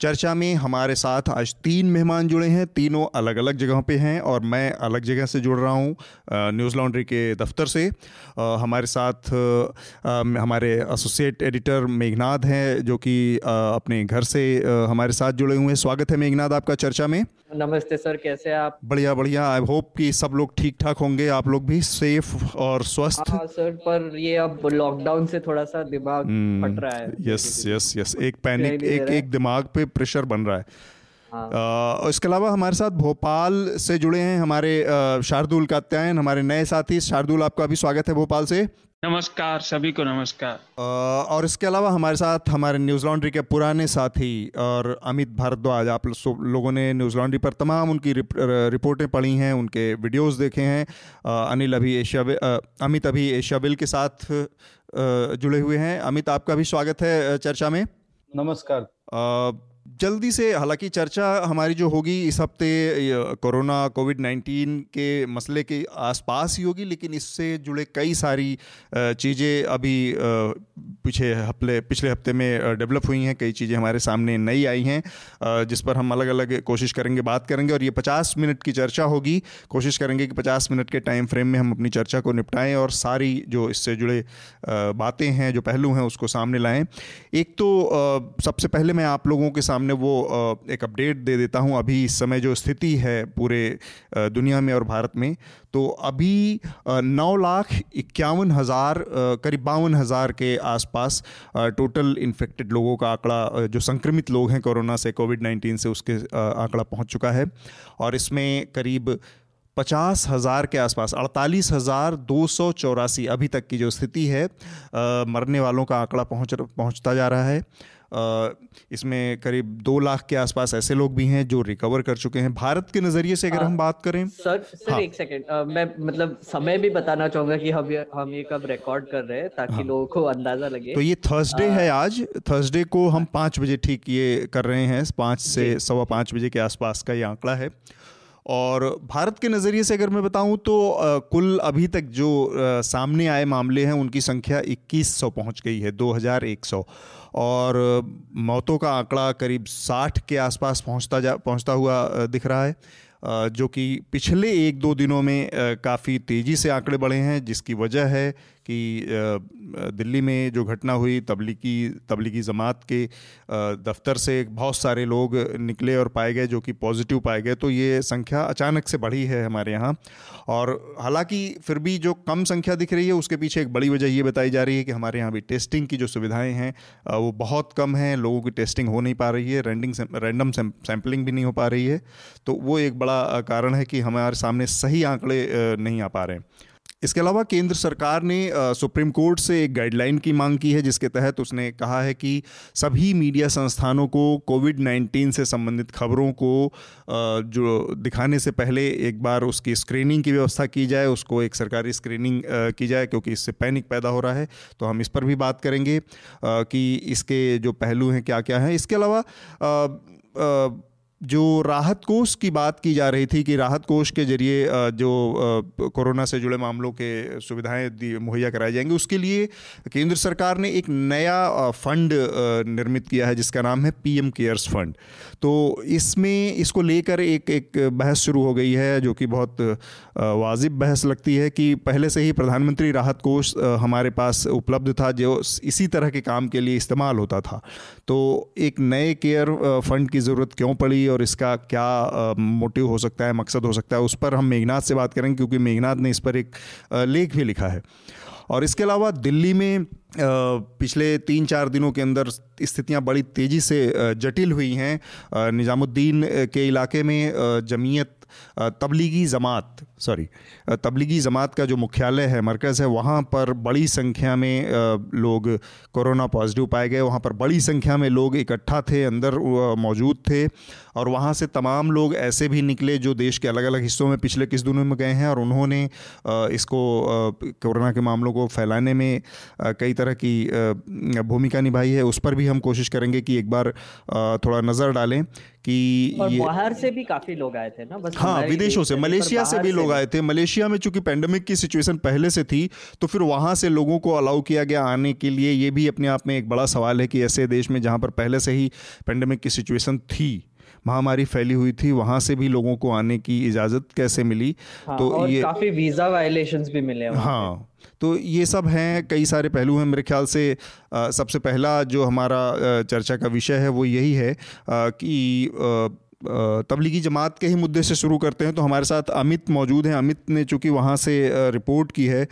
चर्चा में हमारे साथ आज तीन मेहमान जुड़े हैं तीनों अलग अलग जगहों पे हैं और मैं अलग जगह से जुड़ रहा हूँ न्यूज़ लॉन्ड्री के दफ्तर से। आ, हमारे साथ आ, हमारे एसोसिएट एडिटर मेघनाथ हैं जो कि अपने घर से आ, हमारे साथ जुड़े हुए हैं। स्वागत है मेघनाथ आपका चर्चा में। नमस्ते सर कैसे आप? बढ़िया बढ़िया। आई होप कि सब लोग ठीक ठाक होंगे आप लोग भी सेफ़ और स्वस्थ। हाँ सर पर ये अब लॉकडाउन से थोड़ा सा दिमाग हम्म, फट रहा है। Yes yes yes. एक पैनिक एक एक दिमाग पे प्रेशर बन रहा है। हाँ। इसके अलावा हमारे साथ भोपाल से जुड़े हैं हमारे शार्दुल कात्यायन हमारे नए साथी। शार्दुल आपका भी स्वागत है भोपाल से। नमस्कार सभी को नमस्कार। और इसके अलावा हमारे साथ हमारे न्यूज़ लॉन्ड्री के पुराने साथी और अमित भारद्वाज आप लोगों ने न्यूज़ लॉन्ड्री पर तमाम उनकी रिप, रिपोर्टें पढ़ी हैं उनके वीडियोस देखे हैं। अनिल अभी एशिया अमित अभी एशिया बिल के साथ जुड़े हुए हैं। अमित आपका भी स्वागत है चर्चा में। नमस्कार। जल्दी से, हालाँकि चर्चा हमारी जो होगी इस हफ़्ते कोरोना कोविड 19 के मसले के आसपास ही होगी, लेकिन इससे जुड़े कई सारी चीज़ें अभी पिछले हफ़्ते पिछले हफ़्ते में डेवलप हुई हैं, कई चीज़ें हमारे सामने नई आई हैं जिस पर हम अलग अलग कोशिश करेंगे, बात करेंगे, और ये 50 मिनट की चर्चा होगी। कोशिश करेंगे कि 50 मिनट के टाइम फ्रेम में हम अपनी चर्चा को निपटाएँ, और सारी जो इससे जुड़े बातें हैं, जो पहलू हैं, उसको सामने लाएँ। एक तो सबसे पहले मैं आप लोगों के सामने वो एक अपडेट दे देता हूँ। अभी इस समय जो स्थिति है पूरे दुनिया में और भारत में तो अभी नौ लाख इक्यावन हज़ार करीब बावन हज़ार के आसपास टोटल इन्फेक्टेड लोगों का आंकड़ा जो संक्रमित लोग हैं कोरोना से कोविड नाइन्टीन से उसके आंकड़ा पहुँच चुका है। और इसमें करीब पचास हज़ार के आसपास अड़तालीस हज़ार दो सौ चौरासी अभी तक की जो स्थिति है आ, मरने वालों का आंकड़ा पहुँच पहुँचता जा रहा है। इसमें करीब दो लाख के आसपास ऐसे लोग भी हैं जो रिकवर कर चुके हैं। भारत के नज़रिए से अगर हम बात करें। सर सर हाँ. एक सेकंड मैं मतलब समय भी बताना चाहूँगा कि हम ये हम ये कब रिकॉर्ड कर रहे हैं ताकि हाँ. लोगों को अंदाज़ा लगे। तो ये थर्सडे है आज। थर्सडे को हम पाँच बजे ठीक ये कर रहे हैं। पाँच से सवा पाँच बजे के आसपास का ये आंकड़ा है। और भारत के नज़रिए से अगर मैं बताऊँ तो कुल अभी तक जो सामने आए मामले हैं उनकी संख्या 2100 पहुँच गई है 2100 और मौतों का आंकड़ा करीब 60 के आसपास पहुँचता जा, पहुँचता हुआ दिख रहा है। जो कि पिछले एक दो दिनों में काफ़ी तेज़ी से आंकड़े बढ़े हैं, जिसकी वजह है कि दिल्ली में जो घटना हुई, तबलीगी तबलीगी जमात के दफ्तर से बहुत सारे लोग निकले और पाए गए जो कि पॉजिटिव पाए गए तो ये संख्या अचानक से बढ़ी है हमारे यहाँ। और हालाँकि फिर भी जो कम संख्या दिख रही है, उसके पीछे एक बड़ी वजह ये बताई जा रही है कि हमारे यहाँ भी टेस्टिंग की जो सुविधाएँ हैं वो बहुत कम हैं, लोगों की टेस्टिंग हो नहीं पा रही है, रेंडिंग रैंडम सैम्पलिंग भी नहीं हो पा रही है तो वो एक बड़ा कारण है कि हमारे सामने सही आंकड़े नहीं आ पा रहे हैं। इसके अलावा केंद्र सरकार ने सुप्रीम कोर्ट से एक गाइडलाइन की मांग की है, जिसके तहत उसने कहा है कि सभी मीडिया संस्थानों को कोविड 19 से संबंधित खबरों को जो दिखाने से पहले एक बार उसकी स्क्रीनिंग की व्यवस्था की जाए, उसको एक सरकारी स्क्रीनिंग की जाए, क्योंकि इससे पैनिक पैदा हो रहा है। तो हम इस पर भी बात करेंगे कि इसके जो पहलू हैं क्या क्या हैं। इसके अलावा जो राहत कोष की बात की जा रही थी कि राहत कोष के ज़रिए जो कोरोना से जुड़े मामलों के सुविधाएँ मुहैया कराई जाएँगी, उसके लिए केंद्र सरकार ने एक नया फंड निर्मित किया है, जिसका नाम है पीएम केयर्स फंड। तो इसमें, इसको लेकर एक एक बहस शुरू हो गई है, जो कि बहुत वाजिब बहस लगती है कि पहले से ही प्रधानमंत्री राहत कोष हमारे पास उपलब्ध था, जो इसी तरह के काम के लिए इस्तेमाल होता था। तो एक नए केयर फंड की ज़रूरत क्यों पड़ी और इसका क्या मोटिव हो सकता है, मकसद हो सकता है, उस पर हम मेघनाथ से बात करेंगे, क्योंकि मेघनाथ ने इस पर एक लेख भी लिखा है। और इसके अलावा दिल्ली में पिछले तीन चार दिनों के अंदर स्थितियाँ बड़ी तेज़ी से जटिल हुई हैं। निज़ामुद्दीन के इलाके में जमीयत तबलीगी जमात सॉरी तबलीगी जमात का जो मुख्यालय है मरकज़ है वहाँ पर बड़ी संख्या में लोग कोरोना पॉजिटिव पाए गए। वहाँ पर बड़ी संख्या में लोग इकट्ठा थे अंदर मौजूद थे और वहाँ से तमाम लोग ऐसे भी निकले जो देश के अलग अलग हिस्सों में पिछले किस दिनों में गए हैं और उन्होंने इसको कोरोना के मामलों को फैलाने में कई तरह की भूमिका निभाई है। उस पर भी हम कोशिश करेंगे कि एक बार थोड़ा नज़र डालें कि और बाहर से भी काफ़ी लोग आए थे ना? बस हाँ विदेशों से मलेशिया से भी लोग आए थे। मलेशिया में चूँकि पेंडेमिक की सिचुएशन पहले से थी तो फिर वहाँ से लोगों को अलाउ किया गया आने के लिए ये भी अपने आप में एक बड़ा सवाल है कि ऐसे देश में जहाँ पर पहले से ही पेंडेमिक की सिचुएशन थी महामारी फैली हुई थी वहाँ से भी लोगों को आने की इजाज़त कैसे मिली? हाँ, तो और ये काफ़ी वीज़ा वायलेशंस भी मिले हाँ तो ये सब हैं कई सारे पहलू हैं। मेरे ख्याल से आ, सबसे पहला जो हमारा चर्चा का विषय है वो यही है आ, कि आ, तबलीगी जमात के ही मुद्दे से शुरू करते हैं तो हमारे साथ अमित मौजूद हैं। अमित ने चूँकि वहाँ से रिपोर्ट की है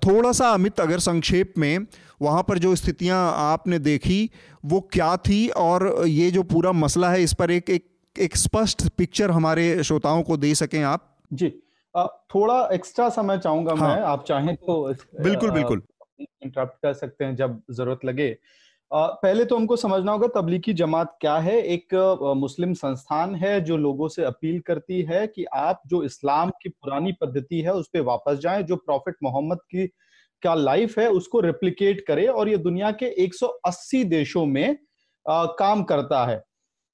थोड़ा सा अमित अगर संक्षेप में वहाँ पर जो स्थितियाँ आपने देखी वो क्या थी? और ये जो पूरा मसला है इस पर एक एक एक स्पष्ट पिक्चर हमारे श्रोताओं को दे सकें आप। जी। थोड़ा एक्स्ट्रा समय चाहूँगा हाँ, मैं आप चाहें तो बिल्कुल बिल्कुल। इंटरप्ट कर सकते हैं जब ज़रूरत लगे। पहले तो हमको समझना होगा तबलीगी जमात क्या है। एक मुस्लिम संस्थान है जो लोगों से अपील करती है कि आप जो इस्लाम की पुरानी पद्धति है उस पर वापस जाएँ जो प्रॉफिट मोहम्मद की क्या लाइफ है उसको रेप्लिकेट करे और ये दुनिया के 180 देशों में आ, काम करता है।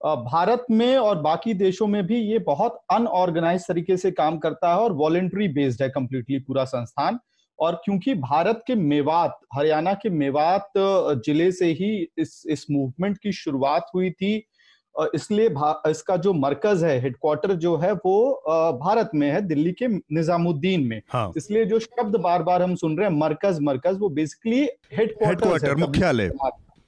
भारत में और बाकी देशों में भी ये बहुत अनऑर्गेनाइज तरीके से काम करता है और वॉलेंट्री बेस्ड है कंप्लीटली पूरा संस्थान। और क्योंकि भारत के मेवात हरियाणा के मेवात ज़िले से ही इस इस मूवमेंट की शुरुआत हुई थी इसलिए इसका जो मरकज है हेडक्वार्टर जो है वो भारत में है दिल्ली के निजामुद्दीन में हाँ. इसलिए जो शब्द बार बार हम सुन रहे हैं मरकज मरकज वो बेसिकली हेडक्वार्टर मुख्यालय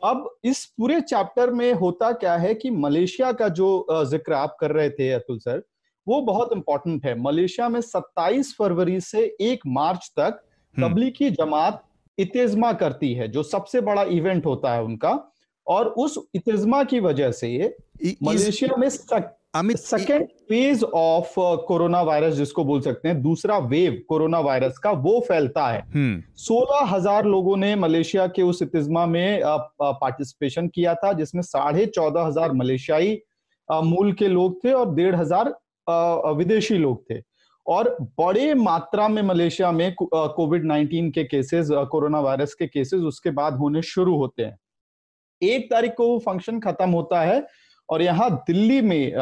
अब इस पूरे चैप्टर में होता क्या है कि मलेशिया का जो ज़िक्र आप कर रहे थे अतुल सर वो बहुत इंपॉर्टेंट है मलेशिया में 27 फरवरी से 1 मार्च तक। तबलीगी जमात इतेजमा करती है जो सबसे बड़ा इवेंट होता है उनका। और उस इतेजमा की वजह से मलेशिया में Amit second phase of corona virus जिसको बोल सकते हैं दूसरा वेव कोरोना वायरस का वो फैलता है। हम्म। सोलह हज़ार लोगों ने मलेशिया के उस इतिज्मा में पार्टिसिपेशन किया था जिसमें साढ़े चौदह हज़ार मलेशियाई मूल के लोग थे और डेढ़ हज़ार विदेशी लोग थे। और बड़े मात्रा में मलेशिया में कोविड नाइन्टीन के केसेस कोरोना वायरस के केसेस उसके बाद होने शुरू होते हैं। एक तारीख को वो फ़ंक्शन खत्म होता है और यहाँ दिल्ली में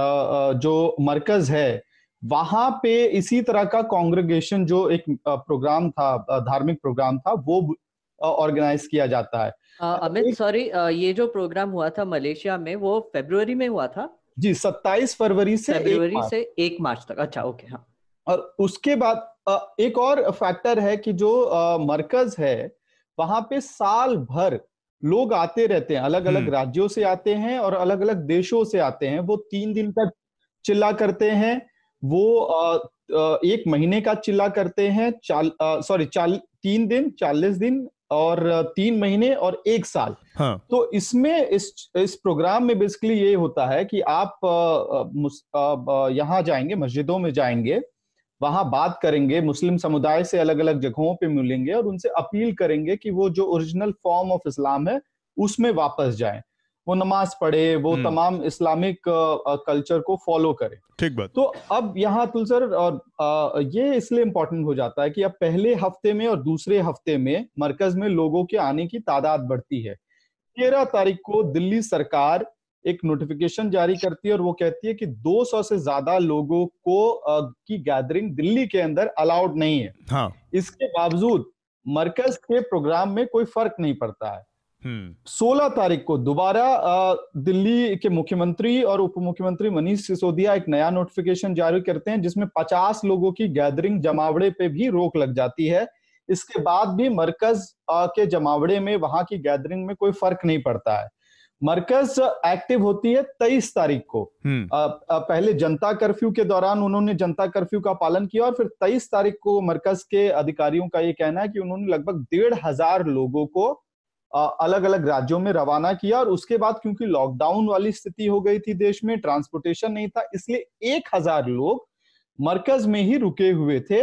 जो मरकज है वहाँ पे इसी तरह का कांग्रेगेशन जो एक प्रोग्राम था धार्मिक प्रोग्राम था वो ऑर्गेनाइज किया जाता है। अमित सॉरी ये जो प्रोग्राम हुआ था मलेशिया में वो फेब्रुवरी में हुआ था? जी 27 फरवरी से फरवरी से एक मार्च तक अच्छा ओके हाँ। और उसके बाद एक और फैक्टर है कि जो मरकज है वहाँ पे साल भर लोग आते रहते हैं अलग अलग हम्म। राज्यों से आते हैं और अलग अलग देशों से आते हैं वो तीन दिन तक चिल्ला करते हैं वो एक महीने का चिल्ला करते हैं चाल सॉरी चाल तीन दिन चालीस दिन और तीन महीने और एक साल हाँ. तो इसमें इस इस प्रोग्राम में बेसिकली ये होता है कि आप यहाँ जाएँगे मस्जिदों में जाएँगे वहाँ बात करेंगे मुस्लिम समुदाय से अलग अलग जगहों पे मिलेंगे और उनसे अपील करेंगे कि वो जो ओरिजिनल फॉर्म ऑफ़ इस्लाम है उसमें वापस जाएँ। वो नमाज़ पढ़े वो हम्म। तमाम इस्लामिक कल्चर को फॉलो करे। ठीक बात। तो अब यहाँ तुलसर और ये इसलिए इम्पोर्टेंट हो जाता है कि अब पहले हफ़्ते में और दूसरे हफ़्ते में मरकज में लोगों के आने की तादाद बढ़ती है। तेरह तारीख को दिल्ली सरकार एक नोटिफिकेशन जारी करती है और वो कहती है कि 200 से ज़्यादा लोगों को की गैदरिंग दिल्ली के अंदर अलाउड नहीं है हाँ. इसके बावजूद मरकज के प्रोग्राम में कोई फ़र्क नहीं पड़ता है हम्म। सोलह तारीख को दोबारा दिल्ली के मुख्यमंत्री और उप मुख्यमंत्री मनीष सिसोदिया एक नया नोटिफिकेशन जारी करते हैं जिसमें 50 लोगों की गैदरिंग जमावड़े पे भी रोक लग जाती है इसके बाद भी मरकज के जमावड़े में वहाँ की गैदरिंग में कोई फ़र्क नहीं पड़ता है मरकज एक्टिव होती है तेईस तारीख को आ, हम्म। आ, पहले जनता कर्फ्यू के दौरान उन्होंने जनता कर्फ्यू का पालन किया और फिर तेईस तारीख को मरकज के अधिकारियों का ये कहना है कि उन्होंने लगभग डेढ़ हज़ार लोगों को अलग अलग राज्यों में रवाना किया और उसके बाद क्योंकि लॉकडाउन वाली स्थिति हो गई थी देश में ट्रांसपोर्टेशन नहीं था इसलिए एक हज़ार लोग मरकज में ही रुके हुए थे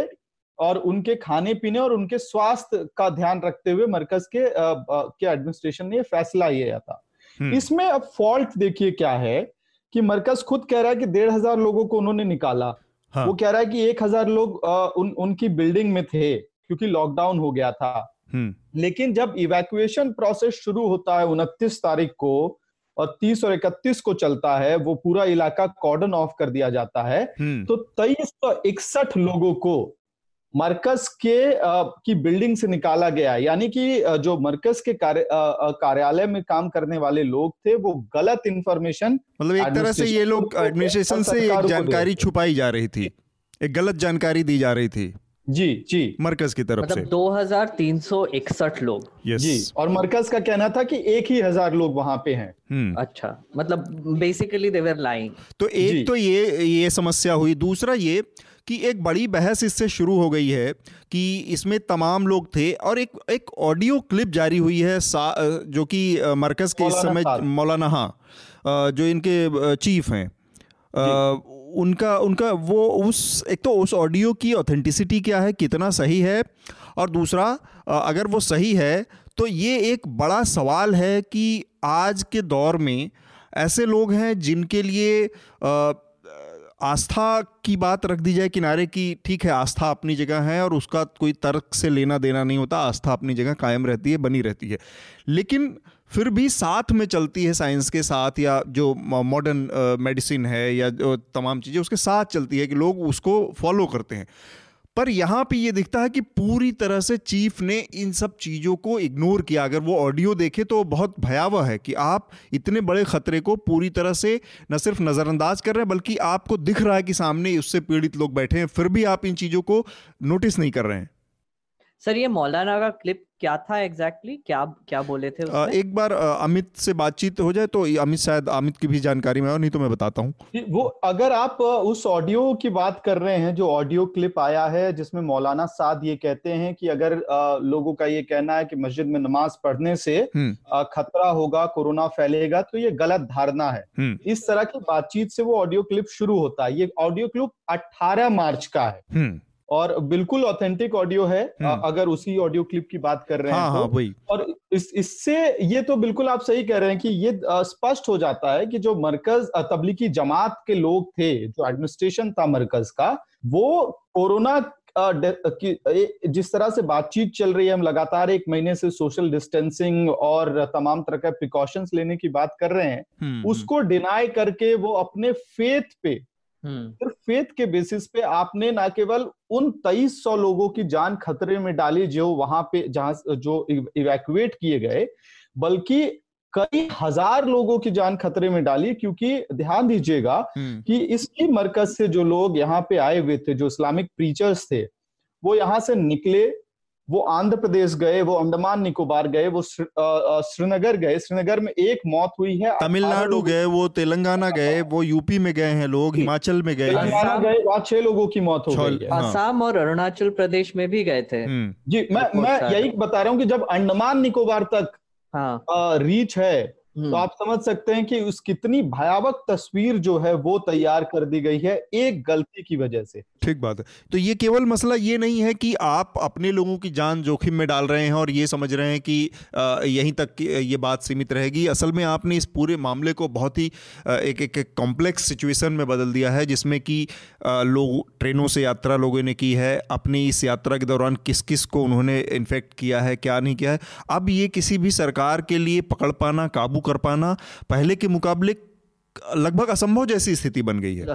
और उनके खाने पीने और उनके स्वास्थ्य का ध्यान रखते हुए मरकज के के एडमिनिस्ट्रेशन ने फैसला लिया था। इसमें अब फॉल्ट देखिए क्या है कि मरकज खुद कह रहा है कि डेढ़ हज़ार लोगों को उन्होंने निकाला हाँ। वो कह रहा है कि एक हज़ार लोग आ, उन उनकी बिल्डिंग में थे क्योंकि लॉकडाउन हो गया था हम्म। लेकिन जब इवैक्यूएशन प्रोसेस शुरू होता है उनतीस तारीख को और तीस और इकतीस को चलता है वो पूरा इलाका कॉर्डन ऑफ़ कर दिया जाता है हम्म। तो तेईस सौ इकसठ लोगों को मरकज के आ, की बिल्डिंग से निकाला गया। यानी कि जो मरकज के कार्य कार्यालय में काम करने वाले लोग थे वो गलत इंफॉर्मेशन मतलब एक तरह से ये लोग एडमिनिस्ट्रेशन से एक जानकारी छुपाई जा रही थी। एक गलत जानकारी दी जा रही थी। जी जी। मरकज की तरफ़ मतलब से। इकसठ लोग। Yes. जी और मरकज का कहना था कि एक ही हज़ार लोग वहाँ पे हैं। hmm. अच्छा मतलब बेसिकली देवर लाइंग तो एक तो ये ये समस्या हुई। दूसरा ये कि एक बड़ी बहस इससे शुरू हो गई है कि इसमें तमाम लोग थे और एक एक ऑडियो क्लिप जारी हुई है जो कि मरकज के इस समय मौलाना हाँ जो इनके चीफ हैं। उनका उनका वो उस एक तो उस ऑडियो की ऑथेंटिसिटी क्या है कितना सही है और दूसरा अगर वो सही है तो ये एक बड़ा सवाल है कि आज के दौर में ऐसे लोग हैं जिनके लिए आस्था की बात रख दी जाए किनारे की, ठीक है, आस्था अपनी जगह है और उसका कोई तर्क से लेना देना नहीं होता, आस्था अपनी जगह कायम रहती है, बनी रहती है। लेकिन फिर भी साथ में चलती है साइंस के साथ या जो मॉडर्न मेडिसिन है या जो तमाम चीज़ें, उसके साथ चलती है कि लोग उसको फॉलो करते हैं। पर यहाँ पे ये दिखता है कि पूरी तरह से चीफ ने इन सब चीज़ों को इग्नोर किया। अगर वो ऑडियो देखे तो बहुत भयावह है कि आप इतने बड़े खतरे को पूरी तरह से न सिर्फ़ नज़रअंदाज कर रहे हैं, बल्कि आपको दिख रहा है कि सामने उससे पीड़ित लोग बैठे हैं, फिर भी आप इन चीज़ों को नोटिस नहीं कर रहे हैं। सर, ये मौलाना का क्लिप क्या था एग्जैक्टली exactly? क्या क्या बोले थे उसमें? एक बार अमित से बातचीत हो जाए तो अमित शायद अमित की भी जानकारी में हो नहीं तो मैं बताता हूँ वो अगर आप उस ऑडियो की बात कर रहे हैं जो ऑडियो क्लिप आया है जिसमें मौलाना साद ये कहते हैं कि अगर लोगों का ये कहना है कि मस्जिद में नमाज़ पढ़ने से हम्म। खतरा होगा कोरोना फैलेगा तो ये गलत धारणा है हम्म। इस तरह की बातचीत से वो ऑडियो क्लिप शुरू होता है ये ऑडियो क्लिप अट्ठारह मार्च का है हम्म। और बिल्कुल ऑथेंटिक ऑडियो है हम्म। अगर उसी ऑडियो क्लिप की बात कर रहे हैं हाँ, तो हाँ, और इस इससे ये तो बिल्कुल आप सही कह रहे हैं कि ये स्पष्ट हो जाता है कि जो मरकज तबलीगी जमात के लोग थे जो एडमिनिस्ट्रेशन था मरकज का वो कोरोना जिस तरह से बातचीत चल रही है हम लगातार एक महीने से सोशल डिस्टेंसिंग और तमाम तरह के प्रिकॉशंस लेने की बात कर रहे हैं हम्म, हम्म। उसको डिनाई करके वो अपने फेथ पे हम्म। सिर्फ़ फेथ के बेसिस पे आपने ना केवल उन तेईस सौ लोगों की जान खतरे में डाली जो वहाँ पे जहाँ जो इवैक्यूएट किए गए बल्कि कई हज़ार लोगों की जान खतरे में डाली क्योंकि ध्यान दीजिएगा हम्म। कि इसकी मरकज से जो लोग यहाँ पे आए हुए थे जो इस्लामिक प्रीचर्स थे वो यहाँ से निकले वो आंध्र प्रदेश गए वो अंडमान निकोबार गए वो श्रीनगर गए। श्रीनगर में एक मौत हुई है। तमिलनाडु गए वो तेलंगाना गए वो यूपी में गए हैं लोग हिमाचल में गए तेलंगाना गए वहाँ छह लोगों की मौत हो गई है। आसाम और अरुणाचल प्रदेश में भी गए थे। हम्म। जी मैं मैं यही बता रहा हूँ कि जब अंडमान निकोबार तक हाँ। रीच है तो हम्म। आप समझ सकते हैं कि उस कितनी भयावह तस्वीर जो है वो तैयार कर दी गई है एक गलती की वजह से। ठीक बात है। तो ये केवल मसला ये नहीं है कि आप अपने लोगों की जान जोखिम में डाल रहे हैं और ये समझ रहे हैं कि यहीं तक ये बात सीमित रहेगी। असल में आपने इस पूरे मामले को बहुत ही एक, एक कॉम्प्लेक्स सिचुएशन में बदल दिया है जिसमें कि लोग ट्रेनों से यात्रा लोगों ने की है अपनी इस यात्रा के दौरान किस किस को उन्होंने इन्फेक्ट किया है क्या नहीं किया है। अब ये किसी भी सरकार के लिए पकड़ पाना काबू कर पाना पहले के मुकाबले लगभग असंभव जैसी स्थिति बन गई है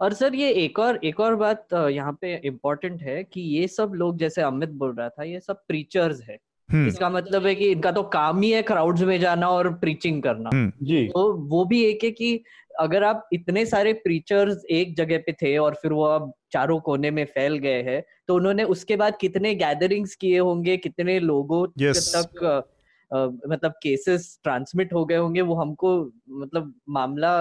और सर ये एक और एक और बात यहाँ पे इम्पोर्टेंट है कि ये सब लोग जैसे अमित बोल रहा था ये सब प्रीचर्स है हम्म। इसका मतलब है कि इनका तो काम ही है क्राउड्स में जाना और प्रीचिंग करना हम्म। जी तो वो भी एक है कि अगर आप इतने सारे प्रीचर्स एक जगह पे थे और फिर वो अब चारों कोने में फैल गए हैं तो उन्होंने उसके बाद कितने गैदरिंग्स किए होंगे कितने लोगों yes. तक मतलब केसेस ट्रांसमिट हो गए होंगे वो हमको मतलब मामला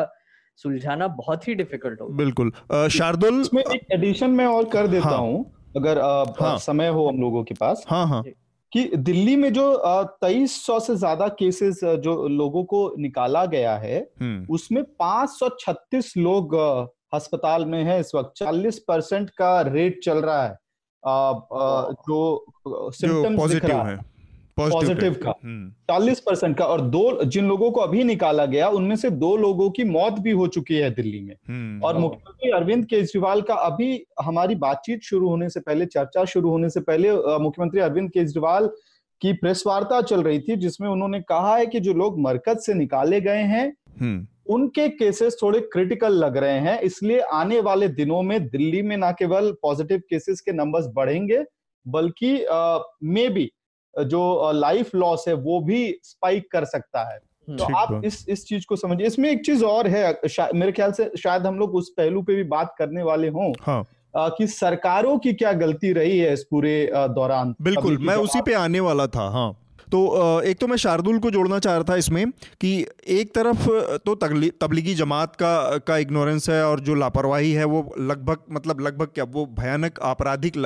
सुलझाना बहुत ही डिफ़िकल्ट होगा। बिल्कुल। शार्दुल इसमें एक एडिशन में और कर देता हाँ, हूँ अगर आ, हाँ, समय हो हम लोगों के पास। हाँ हाँ। कि दिल्ली में जो तेईस सौ से ज़्यादा केसेस जो लोगों को निकाला गया है हम्म। उसमें 536 लोग अस्पताल में है इस वक्त। 40 परसेंट का रेट चल रहा है। आ, आ, जो सिम्टम्स दिख रहा है। पॉजिटिव का हम्म। चालीस परसेंट का और दो जिन लोगों को अभी निकाला गया उनमें से दो लोगों की मौत भी हो चुकी है दिल्ली में हम्म। और मुख्यमंत्री अरविंद केजरीवाल का अभी हमारी बातचीत शुरू होने से पहले चर्चा शुरू होने से पहले मुख्यमंत्री अरविंद केजरीवाल की प्रेस वार्ता चल रही थी जिसमें उन्होंने कहा है कि जो लोग मरकज से निकाले गए हैं हम्म। उनके केसेस थोड़े क्रिटिकल लग रहे हैं इसलिए आने वाले दिनों में दिल्ली में न केवल पॉजिटिव केसेस के नंबर्स बढ़ेंगे बल्कि मे बी जो लाइफ लॉस है वो भी स्पाइक कर सकता है। तो आप इस इस चीज़ को समझिए। इसमें एक चीज़ और है मेरे ख्याल से शायद हम लोग उस पहलू पे भी बात करने वाले हों हाँ. कि सरकारों की क्या गलती रही है इस पूरे दौरान? बिल्कुल मैं उसी पे आने वाला था हाँ। तो एक तो मैं शार्दुल को जोड़ना चाह रहा था इसमें कि एक तरफ़ तो तबलीगी जमात का का इग्नोरेंस है और जो लापरवाही है वो लगभग मतलब लगभग क्या वो भयानक आपराधिक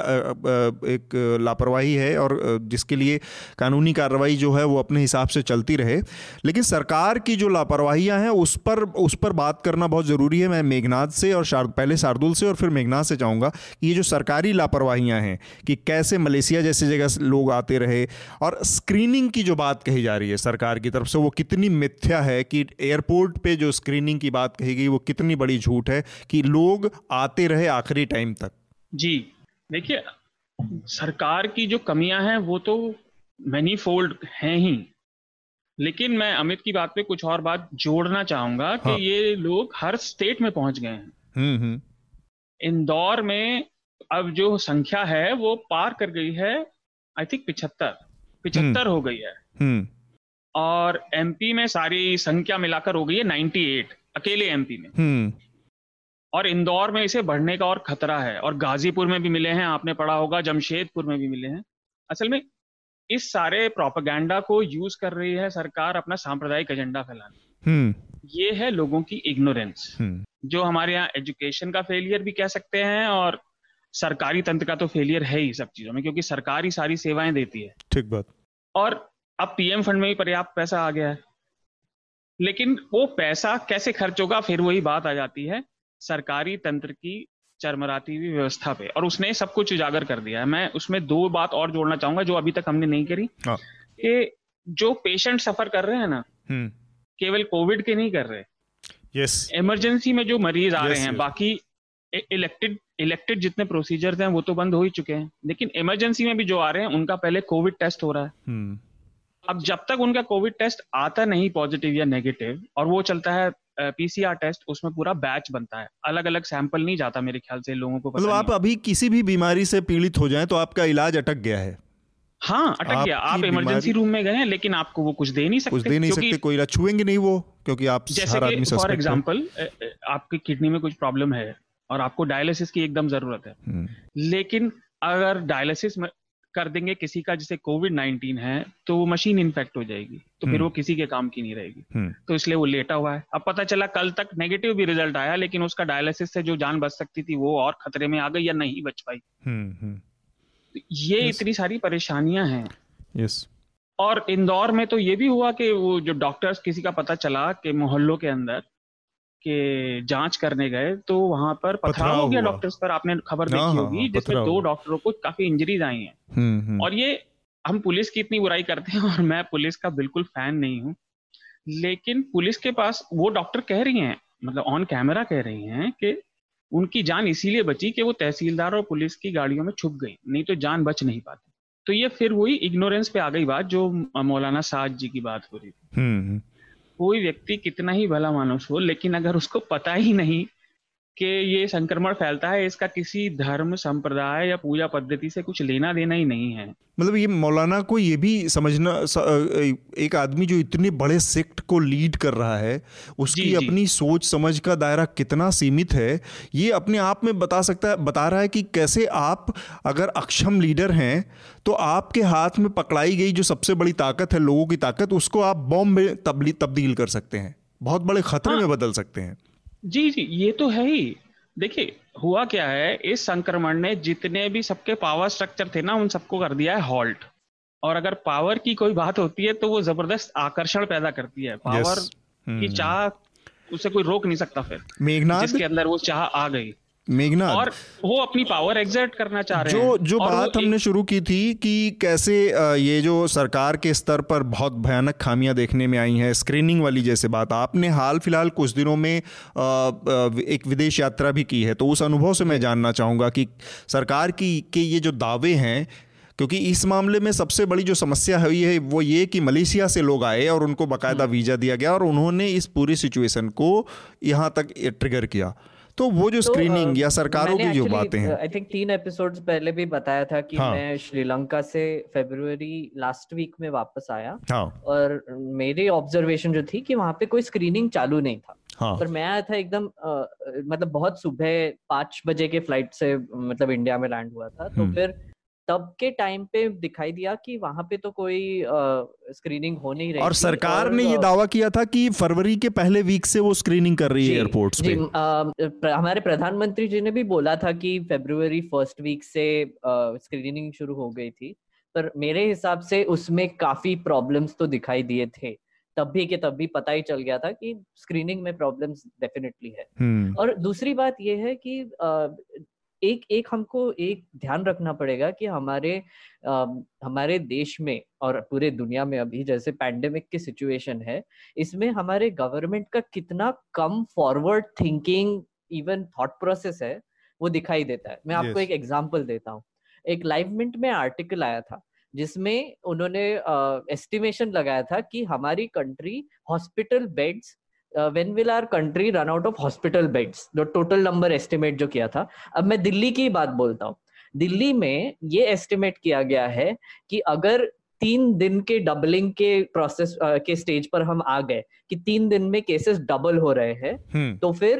एक लापरवाही है और जिसके लिए कानूनी कार्रवाई जो है वो अपने हिसाब से चलती रहे। लेकिन सरकार की जो लापरवाहियाँ हैं उस पर उस पर बात करना बहुत ज़रूरी है। मैं मेघनाथ से और शार, पहले शार्दुल से और फिर मेघनाथ से चाहूँगा कि ये जो सरकारी लापरवाहियाँ हैं कि कैसे मलेशिया जैसी जगह लोग आते रहे और स्क्रीन स्क्रीनिंग की जो बात कही जा रही है सरकार की तरफ़ से वो कितनी मिथ्या है कि एयरपोर्ट पे जो स्क्रीनिंग की बात कही गई वो कितनी बड़ी झूठ है कि लोग आते रहे आखिरी टाइम तक जी देखिए सरकार की जो कमियाँ हैं वो तो मैनी फोल्ड हैं ही लेकिन मैं अमित की बात पे कुछ और बात जोड़ना चाहूँगा कि हाँ। ये लोग हर स्टेट में पहुँच गए हैं हम्म, हम्म। इंदौर में अब जो संख्या है वो पार कर गई है आई थिंक पिछहत्तर पिछहत्तर हम्म। हो गई है। हम्म। और एमपी में सारी संख्या मिलाकर हो गई है 98 अकेले एमपी में। हम्म। और इंदौर में इसे बढ़ने का और खतरा है। और गाजीपुर में भी मिले हैं आपने पढ़ा होगा जमशेदपुर में भी मिले हैं। असल में इस सारे प्रोपागेंडा को यूज़ कर रही है सरकार अपना सांप्रदायिक एजेंडा फैलाने। ये है लोगों की इग्नोरेंस जो हमारे यहाँ एजुकेशन का फेलियर भी कह सकते हैं और सरकारी तंत्र का तो फेलियर है ही सब चीज़ों में क्योंकि सरकार ही सारी सेवाएँ देती है। ठीक बात। और अब पीएम फंड में भी पर्याप्त पैसा आ गया है। लेकिन वो पैसा कैसे खर्च होगा फिर वही बात आ जाती है सरकारी तंत्र की चरमराती हुई व्यवस्था पे। और उसने सब कुछ उजागर कर दिया है। मैं उसमें दो बात और जोड़ना चाहूँगा जो अभी तक हमने नहीं करी। हाँ। कि जो पेशेंट सफ़र कर रहे हैं ना हम्म। केवल कोविड के नहीं कर रहे। यस इमरजेंसी में जो मरीज़ आ yes, रहे हैं yes. बाकी इलेक्टेड इलेक्टेड जितने प्रोसीजर्स हैं वो तो बंद हो ही चुके हैं। लेकिन इमरजेंसी में भी जो आ रहे हैं उनका पहले कोविड टेस्ट हो रहा है। हम्म। अब जब तक उनका कोविड टेस्ट आता नहीं पॉजिटिव या नेगेटिव और वो चलता है पीसीआर टेस्ट उसमें पूरा बैच बनता है। अलग अलग सैंपल नहीं जाता मेरे ख्याल से लोगों को मतलब आप अभी किसी भी बीमारी से पीड़ित हो जाए तो आपका इलाज अटक गया है। हाँ अटक गया। आप इमरजेंसी रूम में गए हैं लेकिन आपको वो कुछ दे नहीं सकते कुछ दे नहीं सकते कोई छुएँगे नहीं वो क्योंकि आप जैसे फॉर एग्ज़ाम्पल आपकी किडनी में कुछ प्रॉब्लम है। और आपको डायलिसिस की एकदम ज़रूरत है। हम्म। लेकिन अगर डायलिसिस कर देंगे किसी का जिसे कोविड नाइनटीन है तो वो मशीन इन्फेक्ट हो जाएगी। तो फिर वो हम्म। किसी के काम की नहीं रहेगी। हम्म। तो इसलिए वो लेटा हुआ है। अब पता चला कल तक नेगेटिव भी रिज़ल्ट आया लेकिन उसका डायलिसिस से जो जान बच सकती थी वो और खतरे में आ गई या नहीं बच पाई। तो ये इतनी सारी परेशानियाँ हैं। यस और इंदौर में तो ये भी हुआ कि वो जो डॉक्टर्स किसी का पता चला कि मोहल्लों के अंदर के जाँच करने गए तो वहाँ पर पथराव हो गया डॉक्टर्स पर आपने खबर हाँ, देखी हाँ, होगी हाँ, जिसमें दो डॉक्टरों को काफ़ी इंजरीज आई हैं। हम्म, हम्म। और ये हम पुलिस की इतनी बुराई करते हैं और मैं पुलिस का बिल्कुल फ़ैन नहीं हूँ। लेकिन पुलिस के पास वो डॉक्टर कह रही हैं मतलब ऑन कैमरा कह रही हैं कि उनकी जान इसीलिए बची कि वो तहसीलदार और पुलिस की गाड़ियों में छुप गई नहीं तो जान बच नहीं पाती। तो ये फिर वही इग्नोरेंस पे आ गई बात जो मौलाना साज जी की बात हो रही थी। हम्म, कोई व्यक्ति कितना ही भला मानुष हो लेकिन अगर उसको पता ही नहीं कि ये संक्रमण फैलता है इसका किसी धर्म संप्रदाय या पूजा पद्धति से कुछ लेना देना ही नहीं है। मतलब ये मौलाना को ये भी समझना एक आदमी जो इतने बड़े सेक्ट को लीड कर रहा है उसकी जी, अपनी जी. सोच समझ का दायरा कितना सीमित है ये अपने आप में बता सकता है बता रहा है कि कैसे आप अगर अक्षम लीडर हैं तो आपके हाथ में पकड़ाई गई जो सबसे बड़ी ताकत है लोगों की ताकत उसको आप बॉम्ब में तब्दील कर सकते हैं। बहुत बड़े खतरे हाँ, में बदल सकते हैं। जी जी ये तो है ही। देखिए हुआ क्या है इस संक्रमण ने जितने भी सबके पावर स्ट्रक्चर थे ना उन सबको कर दिया है हॉल्ट और अगर पावर की कोई बात होती है तो वो ज़बरदस्त आकर्षण पैदा करती है। Power yes. की hmm. चाह उसे कोई रोक नहीं सकता फिर। मेघनाथ जिसके अंदर वो चाह आ गई। मेघनाथ और वो अपनी पावर एग्जर्ट करना चाह रहे जो हैं। जो बात हमने एक- शुरू की थी कि कैसे ये जो सरकार के स्तर पर बहुत भयानक खामियाँ देखने में आई हैं स्क्रीनिंग वाली जैसे बात आपने हाल फ़िलहाल कुछ दिनों में एक विदेश यात्रा भी की है तो उस अनुभव से मैं जानना चाहूँगा कि सरकार की के ये जो दावे हैं क्योंकि इस मामले में सबसे बड़ी जो समस्या हुई है वो ये कि मलेशिया से लोग आए और उनको बाकायदा हम्म। वीज़ा दिया गया और उन्होंने इस पूरी सिचुएशन को यहाँ तक ट्रिगर किया। तो वो जो तो, स्क्रीनिंग अ, या सरकारों की जो बातें हैं आई थिंक तीन एपिसोड्स पहले भी बताया था कि हाँ। मैं श्रीलंका से फेब्रुवरी लास्ट वीक में वापस आया हाँ और मेरी ऑब्जर्वेशन जो थी कि वहाँ पे कोई स्क्रीनिंग चालू नहीं था हाँ पर मैं आया था एकदम आ, मतलब बहुत सुबह पाँच बजे के फ़्लाइट से मतलब इंडिया में लैंड हुआ था तो हम्म। फिर तब के टाइम पे दिखाई दिया कि वहाँ पे तो कोई स्क्रीनिंग हो नहीं रही और सरकार और, ने ये दावा किया था कि फरवरी के पहले वीक से वो स्क्रीनिंग कर रही है एयरपोर्ट्स पे। हमारे प्रधानमंत्री जी ने भी बोला था कि फरवरी फ़र्स्ट वीक से स्क्रीनिंग शुरू हो गई थी पर मेरे हिसाब से उसमें काफ़ी प्रॉब्लम्स तो दिखाई दिए थे तब भी के तब भी पता ही चल गया था कि स्क्रीनिंग में प्रॉब्लम्स डेफिनेटली है। हम्म। और दूसरी बात यह है कि एक एक हमको एक ध्यान रखना पड़ेगा कि हमारे अ, हमारे देश में और पूरे दुनिया में अभी जैसे पैंडेमिक की सिचुएशन है इसमें हमारे गवर्नमेंट का कितना कम forward thinking even thought process है वो दिखाई देता है मैं आपको Yes. एक एग्जांपल देता हूँ एक लाइव मिंट में आर्टिकल आया था जिसमें उन्होंने एस्टिमेशन लगाया था कि हमारी country hospital beds when will are country run out of hospital beds जो टोटल नंबर एस्टिमेट जो किया था। अब मैं दिल्ली की बात बोलता हूँ। दिल्ली में ये एस्टिमेट किया गया है कि अगर तीन दिन के डबलिंग के प्रोसेस के स्टेज पर हम आ गए कि तीन दिन में केसेस डबल हो रहे हैं हम्म। तो फिर